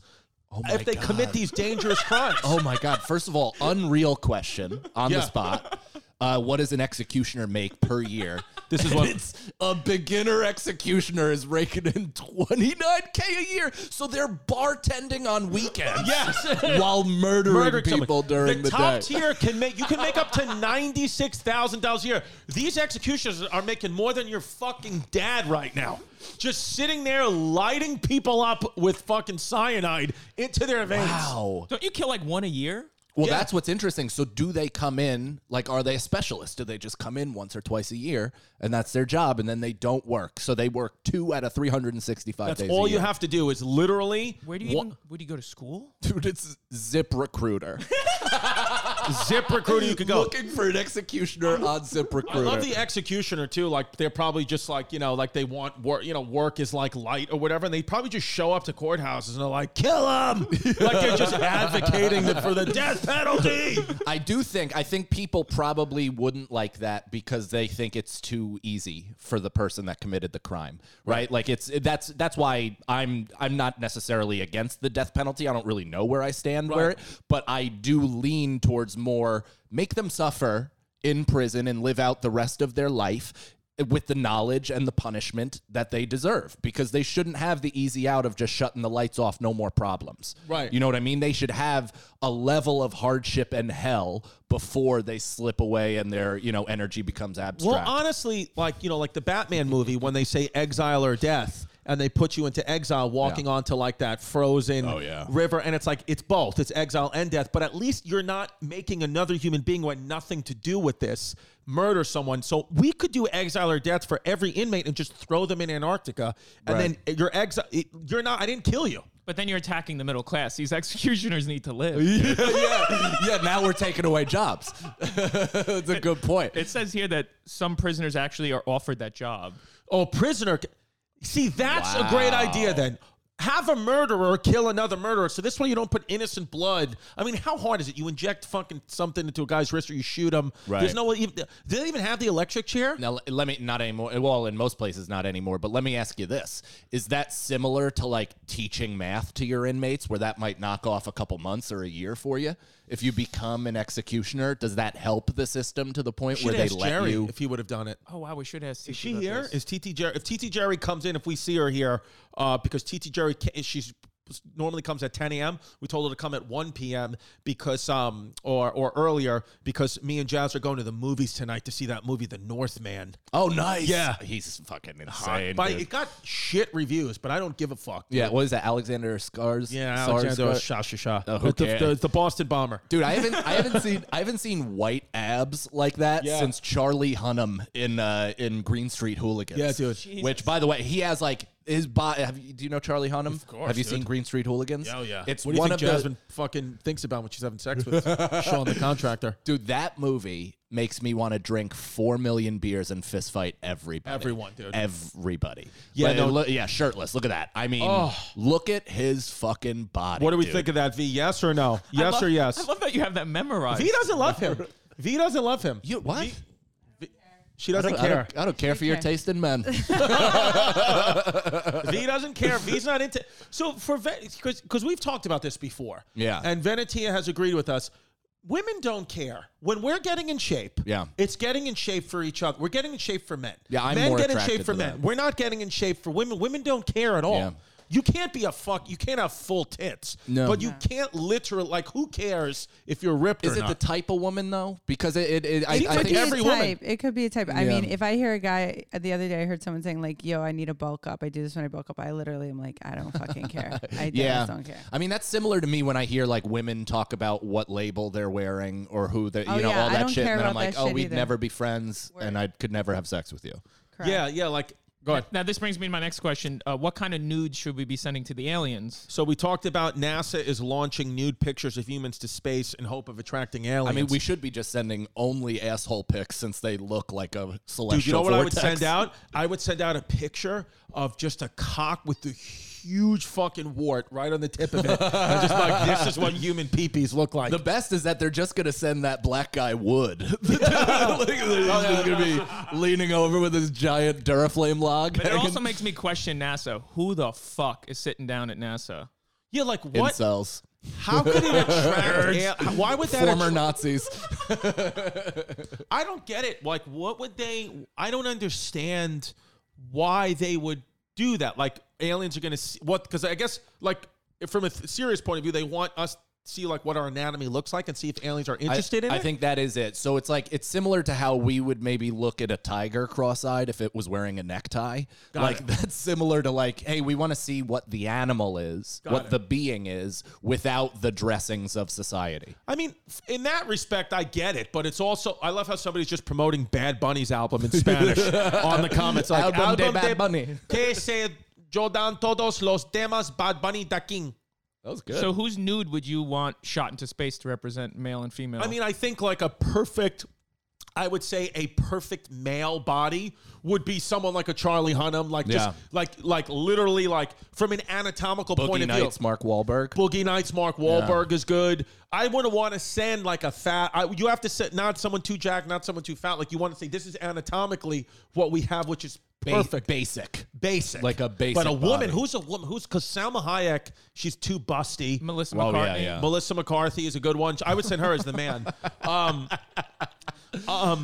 oh my if they commit these dangerous crimes? [LAUGHS] Oh my God! First of all, unreal question on Yeah. the spot. Uh, what does an executioner make per year? [LAUGHS] This is what- it's a beginner executioner is raking in twenty nine k a year, so they're bartending on weekends. Yes. [LAUGHS] while murdering Murdered someone. people during the, top day. tier can make you can make up to ninety six thousand dollars a year. These executioners are making more than your fucking dad right now. Just sitting there lighting people up with fucking cyanide into their veins. Wow. Don't you kill like one a year? Well, Yeah. that's what's interesting. So, do they come in like are they a specialist? Do they just come in once or twice a year and that's their job, and then they don't work? So they work two out of three hundred and sixty five That's days. all a you have to do is literally Where do you wa- even? Where do you go to school? dude. It's Zip Recruiter. [LAUGHS] Zip Recruiter, you could go. Looking for an executioner on ZipRecruiter. I love the executioner too. Like they're probably just like you know, like they want work. You know, work is like light or whatever, and they probably just show up to courthouses and they're like, "Kill him!" [LAUGHS] like they're just advocating for the death penalty. I do think I think people probably wouldn't like that because they think it's too easy for the person that committed the crime, right? Like it's that's that's why I'm I'm not necessarily against the death penalty. I don't really know where I stand where it, but I do lean towards more make them suffer in prison and live out the rest of their life with the knowledge and the punishment that they deserve because they shouldn't have the easy out of just shutting the lights off no more problems Right. you know what i mean they should have a level of hardship and hell before they slip away and their you know energy becomes abstract Well, honestly, like you know, like the Batman movie when they say exile or death. And they put you into exile, walking onto like that frozen Oh, yeah. river, and it's like it's both, it's exile and death. But at least you're not making another human being who had nothing to do with this murder someone. So we could do exile or death for every inmate and just throw them in Antarctica, and Right. then you're exile. You're not. I didn't kill you. But then you're attacking the middle class. These executioners need to live. [LAUGHS] yeah [LAUGHS] yeah now we're taking away jobs [LAUGHS] that's a good point It says here that some prisoners actually are offered that job. Oh, prisoner. See, that's a great idea then. Have a murderer kill another murderer. So this way you don't put innocent blood. I mean, how hard is it? You inject fucking something into a guy's wrist or you shoot him. Right. There's no even. Do they even have the electric chair? Now, let me not anymore. Well, in most places, not anymore. But let me ask you this: Is that similar to like teaching math to your inmates, where that might knock off a couple months or a year for you? If you become an executioner, does that help the system to the point where they ask let Jerry you? if he would have done it. Oh wow, we should ask. Is she here? Is TT Jerry? If TT Jerry comes in, if we see her here, uh, because TT Jerry, ca- she's normally comes at 10 a.m. We told her to come at 1 p.m. because, um, or or earlier because me and Jazz are going to the movies tonight to see that movie, The Northman. Oh, nice. Yeah. he's fucking insane. But dude. it got shit reviews, but I don't give a fuck. yeah, what is that? Alexander Scars. Yeah, Sars- Alexander Shah Shah Shah. Oh, who the, cares? the, the Boston bomber. Dude, I haven't I haven't seen I haven't seen white abs like that Yeah. since Charlie Hunnam in uh, in Green Street Hooligans. Yeah, dude. Which, by the way, he has like his body. Have you, do you know Charlie Hunnam? Of course, Have you dude. seen Green Street Hooligans? Oh yeah. It's what do you one think of the Jasmine fucking thinks about when she's having sex with [LAUGHS] Sean the contractor? dude. That movie makes me want to drink four million beers and fist fight everybody. Everyone, dude. Everybody. Yeah, Like, no- look- yeah, shirtless. Look at that. I mean, oh. look at his fucking body. What do we dude. think of that, V? Yes or no? Yes love- or yes? I love that you have that memorized. V doesn't love him. V doesn't love him. You what? She doesn't don't, I care. don't, I don't care for your care. taste in men. [LAUGHS] V doesn't [LAUGHS] care. V's not into. So for because because we've talked about this before. Yeah. And Venetia has agreed with us. Women don't care when we're getting in shape. Yeah. it's getting in shape for each other. We're getting in shape for men. Yeah, I'm men more get in shape for men. that. We're not getting in shape for women. Women don't care at all. Yeah. You can't be a fuck. You can't have full tits. No. But you can't literally like. Who cares if you're ripped Is or it not? the type of woman though? Because it, it, it I, It I could think be every a woman. type. It could be a type. I Yeah. mean, if I hear a guy the other day, I heard someone saying like, "Yo, I need a bulk up." I do this when I bulk up. I literally am like, I don't fucking care. [LAUGHS] I yeah. just don't care. I mean, that's similar to me when I hear like women talk about what label they're wearing or who they, Oh, you know, yeah, all I that don't shit. care And then I'm about like, that oh, shit we'd either. never be friends, and I could never have sex with you. Correct. yeah, yeah. Like, go ahead. Now this brings me to my next question: uh, What kind of nudes should we be sending to the aliens? So we talked about NASA is launching nude pictures of humans to space in hope of attracting aliens. I mean, we should be just sending only asshole pics since they look like a celestial Dude, you know what I would send out? I would send out a picture of just a cock with the huge fucking wart right on the tip of it. and just like, this is what human peepees look like. The best is that they're just gonna send that black guy wood. [LAUGHS] [LAUGHS] Like, they're just gonna be leaning over with his giant Duraflame log. But it also [LAUGHS] makes me question NASA. Who the fuck is sitting down at NASA? yeah, like what? incels, How could it attract? al- why would that? former attra- Nazis. I don't get it. Like, what would they? I don't understand why they would do that. Like, aliens are going to see what? Because I guess, like, from a th- serious point of view, they want us to see like what our anatomy looks like and see if aliens are I- interested in I it. I think that is it. So it's like it's similar to how we would maybe look at a tiger cross-eyed if it was wearing a necktie. like it. that's similar to like, hey, we want to see what the animal is, what it. the being is, without the dressings of society. I mean, in that respect, I get it, but it's also I love how somebody's just promoting Bad Bunny's album in Spanish [LAUGHS] on the comments, like Album de Bad Bunny. Que se yo dan todos los temas Bad Bunny da King. That was good. So whose nude would you want shot into space to represent male and female? I mean, I think like a perfect, I would say a perfect male body would be someone like a Charlie Hunnam, like just Yeah. like like literally like from an anatomical point Boogie of view. Nights. Mark Wahlberg. Boogie Nights, Mark Wahlberg is good. I wouldn't want to send like a fat. I, you have to set not someone too jacked, not someone too fat. Like you want to say this is anatomically what we have, which is Ba- perfect, basic. basic, Like a basic But a woman body. who's a woman who's because Salma Hayek, she's too busty. Melissa Oh, yeah, McCartney. yeah. Melissa McCarthy is a good one. I would send her as the man. [LAUGHS] Um,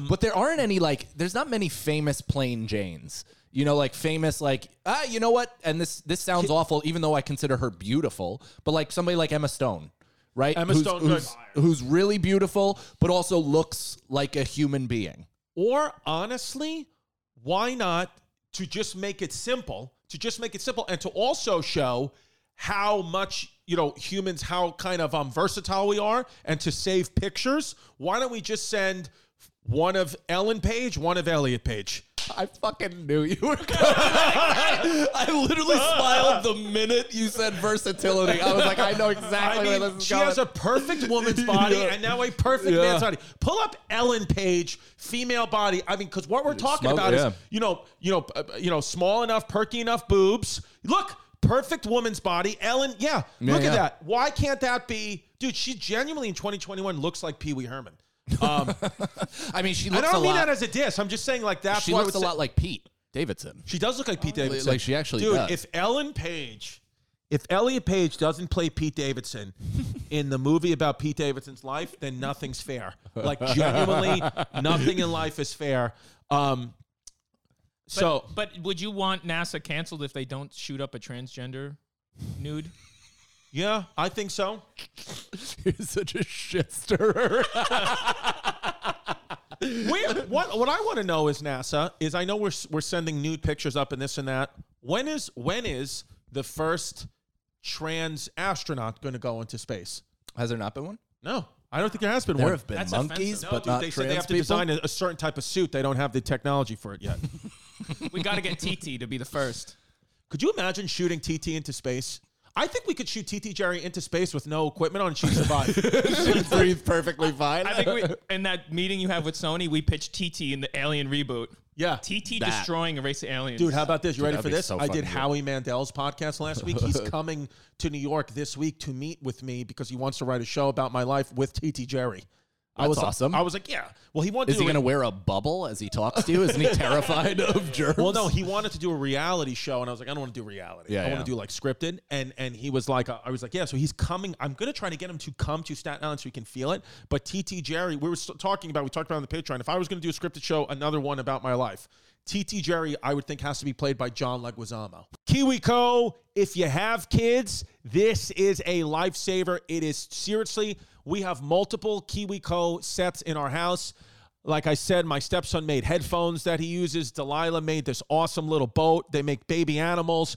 But there aren't any like there's not many famous plain Janes. You know, like famous, like ah, you know what? And this this sounds awful, even though I consider her beautiful. But like somebody like Emma Stone, right? Emma who's, Stone, who's, who's really beautiful, but also looks like a human being. Or honestly, why not to just make it simple, to just make it simple and to also show how much, you know, humans how kind of um versatile we are and to save pictures, why don't we just send one of Ellen Page, one of Elliot Page? I fucking knew you were. Gonna [LAUGHS] I literally smiled the minute you said versatility. I was like, I know exactly I where mean, this is she going. has a perfect woman's body [LAUGHS] Yeah. and now a perfect Yeah. man's body. Pull up Ellen Page, female body. I mean, because what we're talking Smoke- about yeah. is, you know, you know, uh, you know, small enough, perky enough boobs. Look, perfect woman's body. Ellen, yeah, look at that. Why can't that be, dude? She genuinely in 2021 looks like Pee Wee Herman. [LAUGHS] Um, I mean, she and looks I don't a mean lot. that as a diss. I'm just saying, like that's she why I looks a would say- lot like Pete Davidson. She does look like Pete Davidson. like she actually Dude, does. if Ellen Page, if Elliot Page doesn't play Pete Davidson [LAUGHS] in the movie about Pete Davidson's life, then nothing's fair. Like genuinely, [LAUGHS] nothing in life is fair. Um, But, so but would you want NASA canceled if they don't shoot up a transgender nude? Yeah, I think so. [LAUGHS] You're such a shit stirrer. [LAUGHS] Where, what what I want to know is NASA is I know we're we're sending nude pictures up and this and that. When is when is the first trans astronaut going to go into space? Has there not been one? No, I don't think there has been There one. have been That's monkeys, offensive. No, but dude, not they trans said they have to people. design a, a certain type of suit. They don't have the technology for it yet. [LAUGHS] We got to get TT to be the first. could you imagine shooting TT into space? I think we could shoot TT Jerry into space with no equipment on and she'd survive. she [LAUGHS] breathed perfectly fine. I think we, in that meeting you have with Sony, we pitched TT in the Alien reboot. yeah. TT That. destroying a race of aliens. Dude, how about this? You ready for this? so I did good. Howie Mandel's podcast last week. He's [LAUGHS] coming to New York this week to meet with me because he wants to write a show about my life with TT Jerry. I was awesome. I was like, yeah. Well, he wanted Is to he going to wear a bubble as he talks to you? Isn't he [LAUGHS] terrified of germs? Well, no, he wanted to do a reality show, and I was like, I don't want to do reality. Yeah, I want to do like scripted. And and he was like, uh, I was like, yeah. So he's coming. I'm gonna try to get him to come to Staten Island so he can feel it. But TT Jerry, we were talking about. We talked about on the Patreon. If I was gonna do a scripted show, another one about my life. TT Jerry, I would think has to be played by John Leguizamo. KiwiCo, if you have kids, this is a lifesaver. It is seriously, we have multiple KiwiCo sets in our house. Like I said, my stepson made headphones that he uses. Delilah made this awesome little boat. They make baby animals.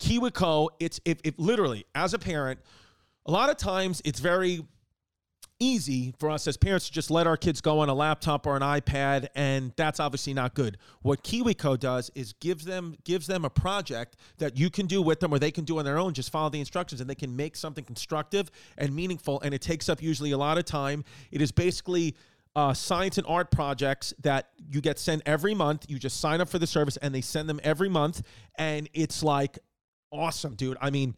KiwiCo, it's if, literally as a parent, a lot of times it's very easy for us as parents to just let our kids go on a laptop or an iPad, and that's obviously not good. What KiwiCo does is gives them gives them a project that you can do with them or they can do on their own. Just follow the instructions, and they can make something constructive and meaningful. And it takes up usually a lot of time. It is basically uh, science and art projects that you get sent every month. You just sign up for the service, and they send them every month, and it's like awesome, dude. I mean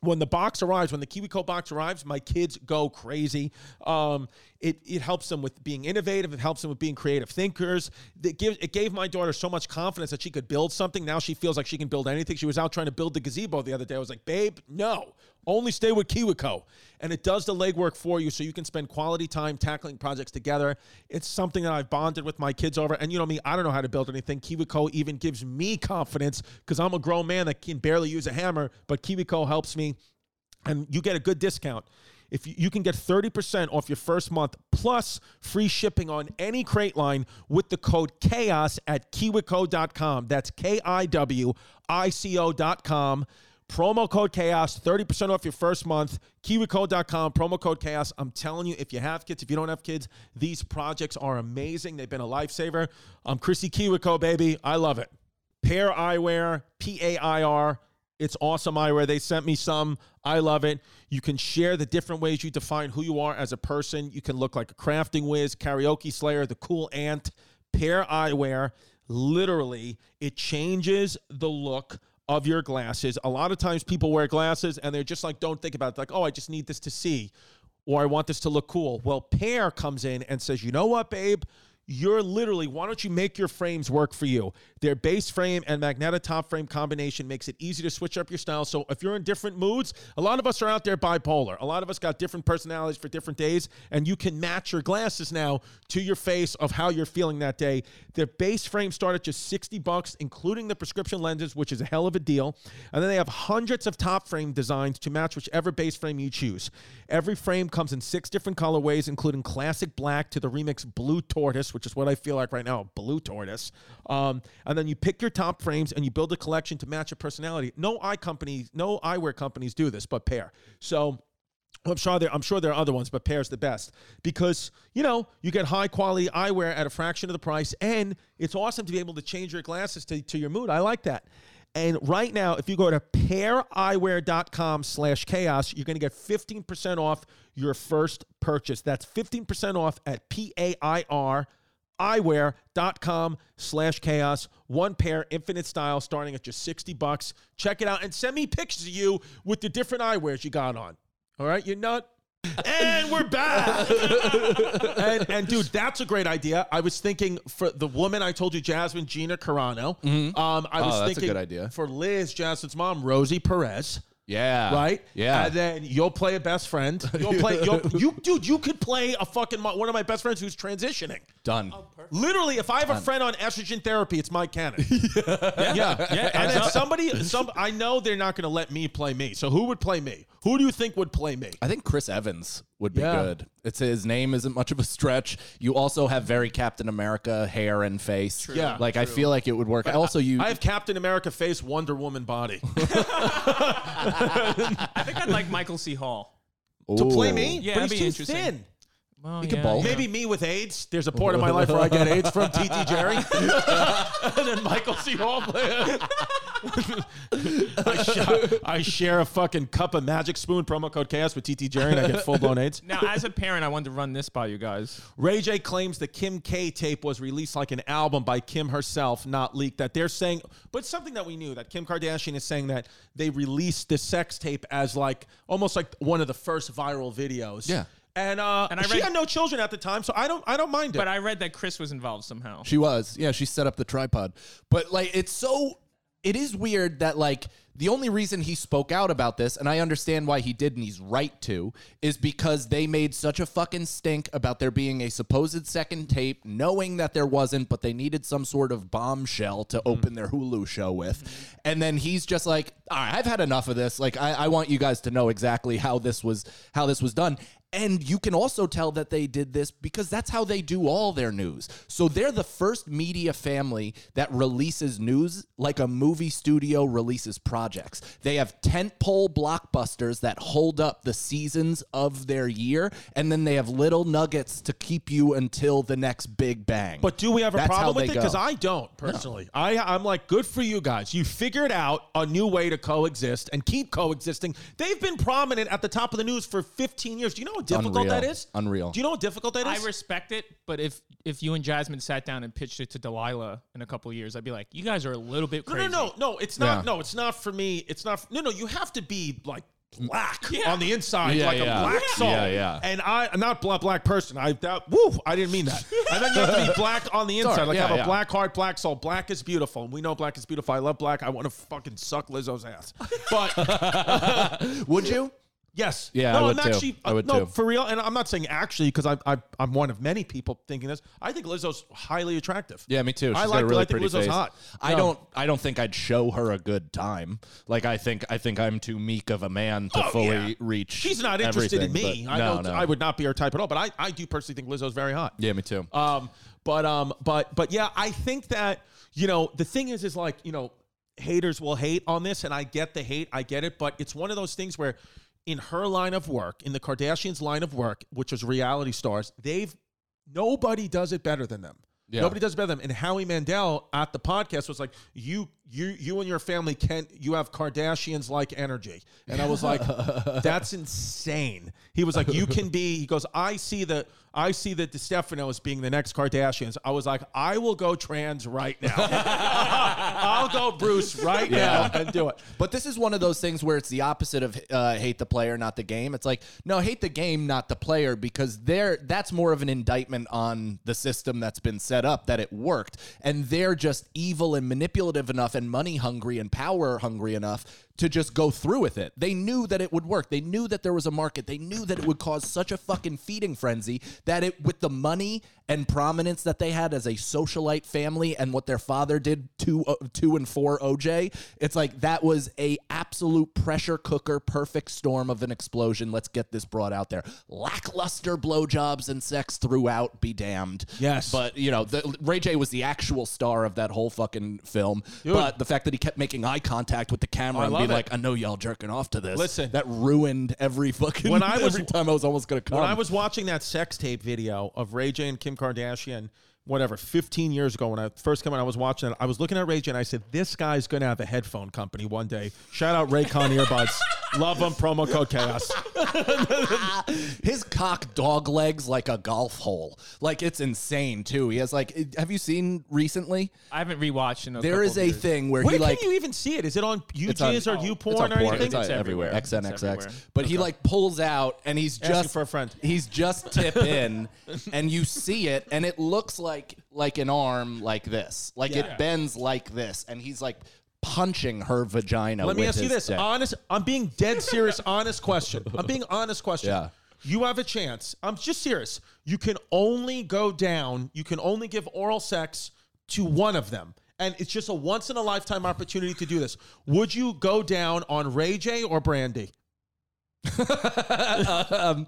when the box arrives, when the KiwiCo box arrives, my kids go crazy. Um, it it helps them with being innovative. It helps them with being creative thinkers. It it gave my daughter so much confidence that she could build something. Now she feels like she can build anything. She was out trying to build the gazebo the other day. I was like, babe, no, only stay with KiwiCo. And it does the legwork for you, so you can spend quality time tackling projects together. It's something that I've bonded with my kids over. And you know me, I don't know how to build anything. KiwiCo even gives me confidence because I'm a grown man that can barely use a hammer, but KiwiCo helps me and you get a good discount. If you, can get 30% off your first month plus free shipping on any crate line with the code chaos at kiwico.com. That's K I W I C O.com. Promo code chaos, 30% off your first month. Kiwico.com, promo code chaos. I'm telling you, if you have kids, if you don't have kids, these projects are amazing. They've been a lifesaver. I'm Chrissy Kiwico, baby. I love it. Pair Eyewear, P A I R It's awesome eyewear. They sent me some. I love it. You can share the different ways you define who you are as a person. You can look like a crafting whiz, karaoke slayer, the cool ant, pair eyewear. Literally, it changes the look of your glasses. A lot of times people wear glasses and they're just like, don't think about it. Like, oh, I just need this to see or I want this to look cool. Well, Pair comes in and says, you know what, babe? You're literally, why don't you make your frames work for you? Their base frame and magnetic top frame combination makes it easy to switch up your style. So if you're in different moods, a lot of us are out there bipolar. A lot of us got different personalities for different days, and you can match your glasses now to your face of how you're feeling that day. Their base frame start at just 60 bucks, including the prescription lenses, which is a hell of a deal. And then they have hundreds of top frame designs to match whichever base frame you choose. Every frame comes in six different colorways, including classic black to the remix blue tortoise, which is what I feel like right now, blue tortoise. Um, and then you pick your top frames and you build a collection to match your personality. No eye companies, no eyewear companies do this, but Pair. So I'm sure there. I'm sure there are other ones, but Pair's the best because you know you get high quality eyewear at a fraction of the price, and it's awesome to be able to change your glasses to, to your mood. I like that. And right now, if you go to paireyewear.com slash chaos, you're going to get 15% off your first purchase. That's 15% off at P-A-I-R eyewear.com slash chaos. One pair, infinite style, starting at just 60 bucks. Check it out and send me pictures of you with the different eyewears you got on. All right, you nut? and we're back. [LAUGHS] and, and dude, that's a great idea. I was thinking for the woman I told you, Jasmine Gina Carano. Um, I Oh, was that's a thinking good idea. for Liz, Jasmine's mom, Rosie Perez. Yeah. Right? Yeah. And then you'll play a best friend. [LAUGHS] You'll play you'll, you dude, you could play a fucking mo- one of my best friends who's transitioning. Done. Oh, Literally, if I have a friend on estrogen therapy, it's Mike Cannon. [LAUGHS] yeah. Yeah, And then somebody some I know they're not gonna let me play me. So who would play me? Who do you think would play me? I think Chris Evans would be Yeah. good. It's his name isn't much of a stretch. You also have very Captain America hair and face. Yeah, like I feel like it would work. Also, you I have Captain America face, Wonder Woman body. [LAUGHS] I think I'd like Michael C. Hall. to play me? Yeah, but he's be too interesting. thin. Well, You could yeah, bowl. yeah. Maybe me with AIDS. There's a part of my life where I get AIDS from TT Jerry. [LAUGHS] [LAUGHS] and then Michael C. Hall. [LAUGHS] I, sh- I share a fucking cup of Magic Spoon promo code chaos with TT Jerry and I get full blown AIDS. Now, as a parent, I wanted to run this by you guys. Ray J claims the Kim K tape was released like an album by Kim herself, not leaked. That they're saying, but something that we knew that Kim Kardashian is saying that they released the sex tape as like almost like one of the first viral videos. Yeah. And uh, And I she read- had no children at the time, so I don't I don't mind it. But I read that Chris was involved somehow. She was. Yeah, she set up the tripod. But like it's so it is weird that like the only reason he spoke out about this, and I understand why he did, and he's right to, is because they made such a fucking stink about there being a supposed second tape, knowing that there wasn't, but they needed some sort of bombshell to mm-hmm. open their Hulu show with. And then he's just like, all right, I've had enough of this. Like, I, I want you guys to know exactly how this was how this was done. And you can also tell that they did this because that's how they do all their news. So they're the first media family that releases news like a movie studio releases projects. They have tentpole blockbusters that hold up the seasons of their year, and then they have little nuggets to keep you until the next big bang. But do we have a That's problem with it? Because. I don't personally. I I'm like, good for you guys. You figured out a new way to coexist and keep coexisting. They've been prominent at the top of the news for 15 years. Do you know difficult Unreal. that is? Unreal. Do you know how difficult that is? I respect it, but if if you and Jasmine sat down and pitched it to Delilah in a couple of years, I'd be like, you guys are a little bit no, crazy. no, no, no. It's not. Yeah. No, it's not for me. It's not. No, no. You have to be like black Yeah. on the inside, Yeah, like yeah. a black Yeah. soul. Yeah, yeah. And I, I'm not black black person. I that woo. I didn't mean that. [LAUGHS] and then you have to be black on the inside, Sorry, like yeah, have a black heart, black soul. Black is beautiful. And we know black is beautiful. I love black. I want to fucking suck Lizzo's ass. But [LAUGHS] would you? Yes. Yeah, no, I would am too. I would no, too. for real. And I'm not saying actually because I, I, I'm one of many people thinking this. I think Lizzo's highly attractive. Yeah, me too. She's I like. a really I think Lizzo's face. hot. I No. don't. I don't think I'd show her a good time. Like I think. I think I'm too meek of a man to Oh, fully yeah. reach. She's not interested in me. I no, don't. no. I would not be her type at all. But I, I do personally think Lizzo's very hot. Yeah, me too. Um, but um, but but yeah, I think that you know the thing is is like you know haters will hate on this, and I get the hate, I get it, but it's one of those things where in her line of work, in the Kardashians' line of work, which is reality stars, they've nobody does it better than them. Yeah. Nobody does it better than them. And Howie Mandel at the podcast was like, "You you you and your family can't. you have Kardashians like energy. And I was like, [LAUGHS] that's insane. He was like, you can be. He goes, I see the I see that Distefano is being the next Kardashians. I was like, I will go trans right now. [LAUGHS] I'll go Bruce right now and do it. But this is one of those things where it's the opposite of uh, hate the player, not the game. It's like no, hate the game, not the player, because they're that's more of an indictment on the system that's been set up that it worked, and they're just evil and manipulative enough and money hungry and power hungry enough to just go through with it. They knew that it would work. They knew that there was a market. They knew that it would cause such a fucking feeding frenzy that it with the money and prominence that they had as a socialite family and what their father did to uh, to and four OJ, it's like that was a absolute pressure cooker, perfect storm of an explosion. Let's get this brought out there. Lackluster blowjobs and sex throughout, be damned. Yes. but you know, the, Ray J was the actual star of that whole fucking film. But the fact that he kept making eye contact with the camera I and love being it. like, "I know y'all jerking off to this." Listen. that ruined every fucking. When I [LAUGHS] was- every time I was almost gonna come. When I was watching that sex tape video of Ray J and Kim Kardashian, whatever, 15 years ago when I first came out, I was watching it. I was looking at Ray J and I said, this guy's going to have a headphone company one day. Shout out Raycon earbuds. [LAUGHS] Love them. Promo code chaos. [LAUGHS] His cock dog legs like a golf hole. Like it's insane too. He has like have you seen recently? I haven't rewatched in a There couple is of a years. thing where he Where he can like you even see it? Is it on on- UGs or oh, YouPorn or anything? It's on It's everywhere. everywhere. XNXX. It's everywhere. But he like pulls out and he's Asking just for a friend. He's just tip in and you see it and it looks like like like an arm like this. Like Yeah. it bends like this and he's like punching her vagina. Let me with ask you his this. dick. Honest, I'm being dead serious, [LAUGHS] honest question. I'm being honest question. Yeah. You have a chance. I'm just serious. You can only go down, you can only give oral sex to one of them. And it's just a once in a lifetime opportunity to do this. Would you go down on Ray J or Brandy? [LAUGHS] um,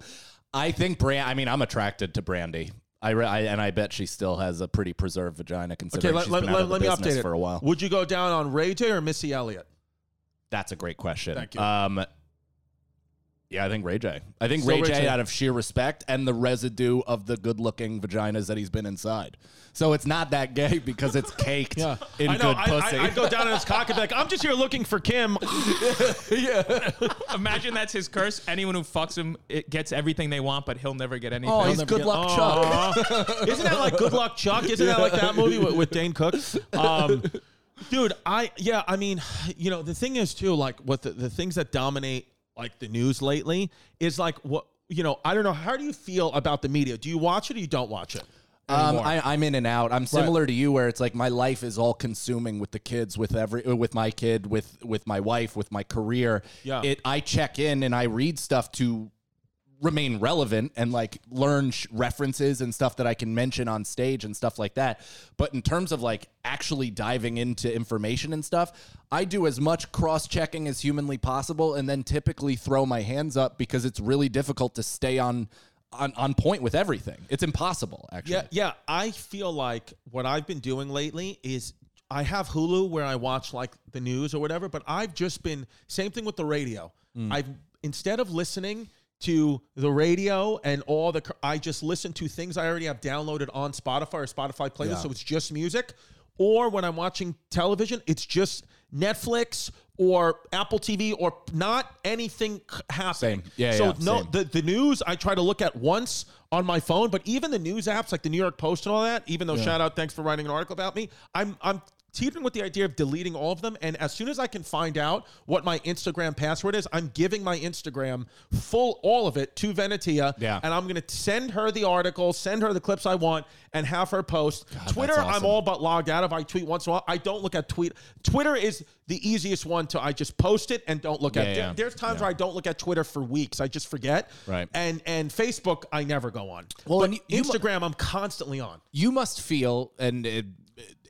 I think Brand. I mean, I'm attracted to Brandy. I, re- I and I bet she still has a pretty preserved vagina Okay, considering let, she's let, been out let, of the me business update it for a while. Would you go down on Ray J or Missy Elliott? That's a great question. Thank you. Um, yeah, I think Ray J. I think Ray Ray J, J. out of sheer respect and the residue of the good-looking vaginas that he's been inside. So it's not that gay [LAUGHS] because it's caked Yeah. in I know. good I, pussy. I, I'd go down on his cock and be like, I'm just here looking for Kim. [LAUGHS] Yeah. Imagine that's his curse. Anyone who fucks him it gets everything they want, but he'll never get anything. oh, he's never good get- luck, Chuck. Aw. [LAUGHS] Isn't that like Good Luck Chuck? Isn't that like that movie with, with Dane Cook? Um, dude, I yeah, I mean, you know, the thing is too, like what the, the things that dominate like the news lately is like what you know. I don't know. How do you feel about the media? Do you watch it or you don't watch it? Um. I, I'm in and out. I'm similar to you, where it's like my life is all consuming with the kids, with every, uh, with my kid, with with my wife, with my career. Yeah. It. I check in and I read stuff to remain relevant and like learn sh- references and stuff that I can mention on stage and stuff like that. But in terms of like actually diving into information and stuff, I do as much cross checking as humanly possible and then typically throw my hands up because it's really difficult to stay on on, on point with everything. It's impossible actually. Yeah, yeah. I feel like what I've been doing lately is I have Hulu where I watch like the news or whatever, but I've just been same thing with the radio. Mm. I've instead of listening to the radio and all the I just listen to things I already have downloaded on Spotify or Spotify playlist Yeah. so it's just music. Or when I'm watching television, it's just Netflix or Apple TV or not anything happening. Same. Yeah, So yeah, no, same. the, the news I try to look at once on my phone, but even the news apps like the New York Post and all that, even though shout out, thanks for writing an article about me, I'm I'm teetering with the idea of deleting all of them. And as soon as I can find out what my Instagram password is, I'm giving my Instagram full all of it to Venetia. Yeah. And I'm gonna send her the article, send her the clips I want, and have her post. Twitter, that's I'm all but logged out of. I tweet once in a while. I don't look at tweet. Twitter is the easiest one to I just post it and don't look at. Yeah, There- yeah. There's times where I don't look at Twitter for weeks. I just forget. Right. And and Facebook, I never go on. Well, you- Instagram, I'm constantly on. you must feel, and it,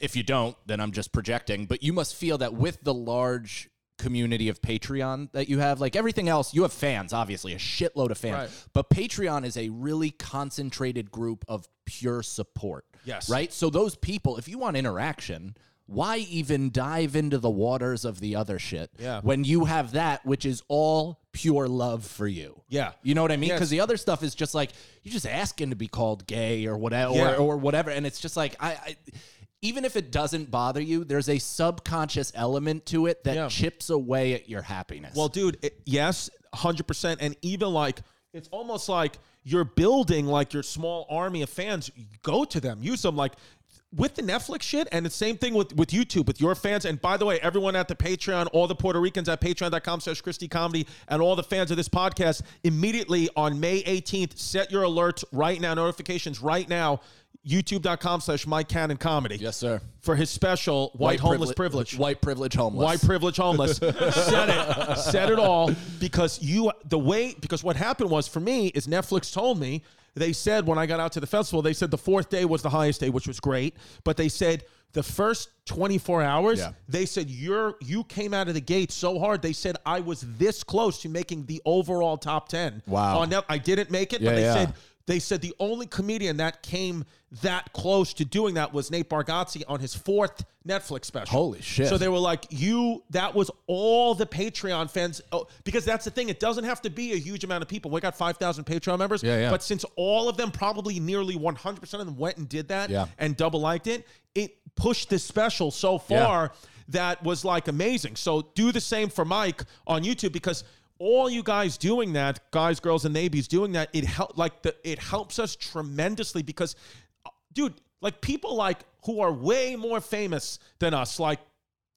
if you don't, then I'm just projecting, but you must feel that with the large community of Patreon that you have, like everything else, you have fans, obviously, a shitload of fans. Right. But Patreon is a really concentrated group of pure support. Yes. Right? So those people, if you want interaction, why even dive into the waters of the other shit Yeah. when you have that, which is all pure love for you? Yeah. You know what I mean? Yes. Because the other stuff is just like you're just asking to be called gay or whatever, Yeah. or, or whatever, and it's just like I, I, even if it doesn't bother you, there's a subconscious element to it that Yeah. chips away at your happiness. Well, dude, it, yes, 100%. And even like, it's almost like you're building like your small army of fans. Go to them, use them. Like, with the Netflix shit, and the same thing with, with YouTube, with your fans. And by the way, everyone at the Patreon, all the Puerto Ricans at patreon.com slash Chris D Comedy, and all the fans of this podcast, immediately on May 18th, set your alerts right now, notifications right now, youtube.com slash Mike Cannon Comedy. yes, sir. For his special, White, Homeless Privilege. White privilege homeless. White privilege homeless. [LAUGHS] said it. Said it all because you the way because what happened was for me is Netflix told me they said when I got out to the festival they said the fourth day was the highest day which was great but they said the first 24 hours Yeah. they said you're you came out of the gate so hard they said I was this close to making the overall top 10 Wow. Oh, on Net- I didn't make it Yeah, but they yeah. said they said the only comedian that came that close to doing that was Nate Bargatze on his fourth Netflix special. Holy shit. So they were like, you, that was all the Patreon fans. Oh, because that's the thing. It doesn't have to be a huge amount of people. We got 5,000 Patreon members. Yeah, yeah. But since all of them, probably nearly 100% of them went and did that Yeah. and double liked it, it pushed this special so Yeah. far that was like amazing. So do the same for Mike on YouTube because all you guys doing that, guys, girls, and nabies doing that, it help like the it helps us tremendously because, uh, dude, like people like who are way more famous than us, like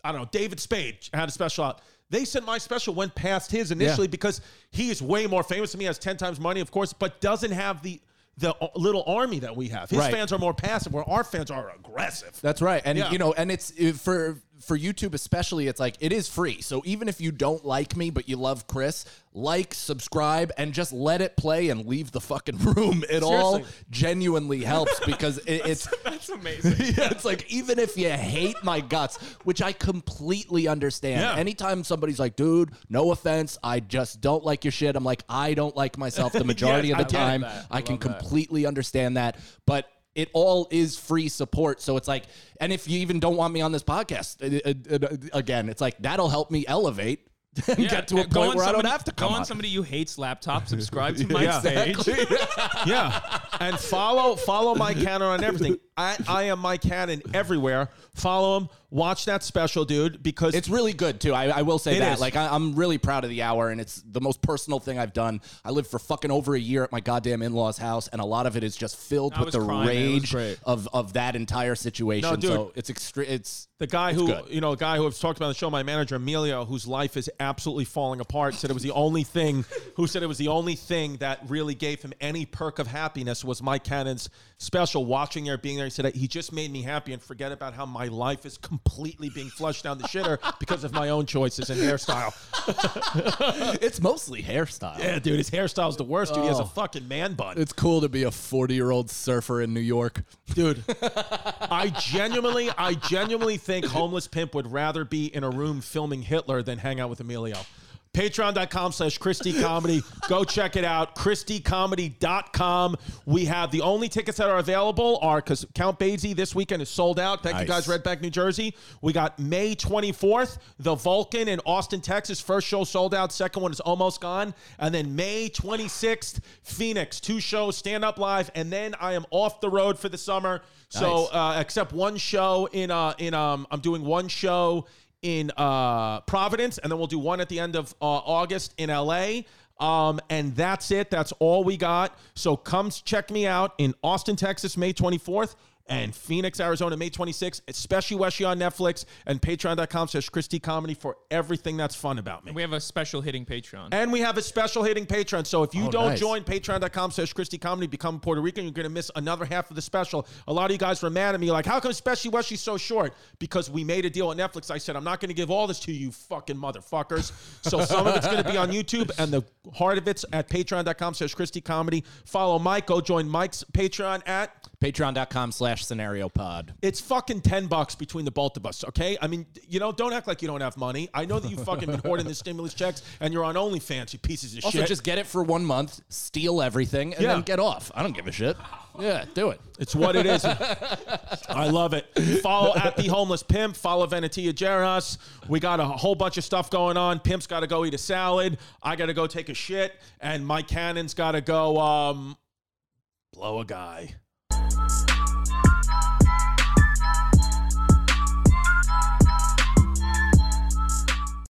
I don't know, David Spade had a special out. They said my special went past his initially because he is way more famous than me, has ten times money, of course, but doesn't have the the little army that we have. His Right. fans are more passive, where our fans are aggressive. That's right. And Yeah. you know, and it's for for YouTube especially, it's like it is free. So even if you don't like me but you love Chris, like, subscribe, and just let it play and leave the fucking [LAUGHS] room. It all genuinely helps because it, it's [LAUGHS] That's amazing. [LAUGHS] yeah, it's like even if you hate my guts, which I completely understand. Yeah. Anytime somebody's like, "Dude, no offense, I just don't like your shit," I'm like, I don't like myself the majority Yeah, of the I time. I, I can love that. completely understand that, but. It all is free support, so it's like, and if you even don't want me on this podcast, it- it- it- again, it's like that'll help me elevate and get to a go point on where I don't have to go come on on. somebody who hates laptops. Subscribe to [LAUGHS] Mike's page. [LAUGHS] yeah, and follow follow my [LAUGHS] Cannon on everything. I, I am Mike Cannon everywhere. Follow him. Watch that special, dude, because It's really good too. I, I will say It that. is. Like I, I'm really proud of the hour, and it's the most personal thing I've done. I lived for fucking over a year at my goddamn in-laws' house, and a lot of it is just filled I with was the crying, man. It was rage great. of of that entire situation. No, dude. So it's extre- It's The guy who, good. you know, a guy who I've talked about on the show, my manager Emilio, whose life is absolutely falling apart, said it was the only thing. [LAUGHS] Who said it was the only thing that really gave him any perk of happiness was Mike Cannon's special. Watching there, being there, he said he just made me happy and forget about how my life is completely being flushed down the shitter because of my own choices and hairstyle. [LAUGHS] it's mostly hairstyle. Yeah, dude, his hairstyle's the worst. Dude, he has a Oh. fucking man bun. It's cool to be a 40 year old surfer in New York. dude i genuinely i genuinely think homeless pimp would rather be in a room filming hitler than hang out with emilio patreon.com slash chris d comedy. Go check it out. Chrisdcomedy.com we have the only tickets that are available are because count Basie this weekend is sold out. Thank you Nice. guys Red Bank new jersey. We got may 24th the vulcan in austin texas. First show sold out. Second one is almost gone. And then may 26th phoenix. Two shows stand up live. And then i am off the road for the summer. So Nice. uh, except one show in uh in um i'm doing one show in uh providence and then we'll do one at the end of uh, august in la um, and that's it. That's all we got. So come check me out in Austin, Texas, May 24th, and Phoenix, Arizona, May 26th, Speshy Weshy on Netflix and patreon.com slash Chris D Comedy for everything that's fun about me. We have a special hitting Patreon. And we have a special hitting Patreon. So if you Oh, don't nice. join patreon.com slash Chris D Comedy, become Puerto Rican, you're going to miss another half of the special. A lot of you guys were mad at me, like, how come Speshy Weshy's so short? Because we made a deal with Netflix. I said, I'm not going to give all this to you fucking motherfuckers. So some of it's going to be on YouTube, and the heart of it's at patreon.com slash Chris D Comedy. Follow Mike. Go join Mike's Patreon at Patreon.com slash scenario pod. it's fucking 10 bucks between the both of us, okay? I mean, you know, don't act like you don't have money. I know that you've fucking been hoarding the [LAUGHS] stimulus checks and you're on OnlyFans, you pieces of shit. Also, shit. just get it for one month, steal everything, and Yeah. then get off. I don't give a shit. Yeah, do it. It's what it is. [LAUGHS] I love it. Follow at the homeless pimp. Follow Venetia Jeros. We got a whole bunch of stuff going on. Pimp's got to go eat a salad. I got to go take a shit, and Mike Cannon's got to go um, blow a guy.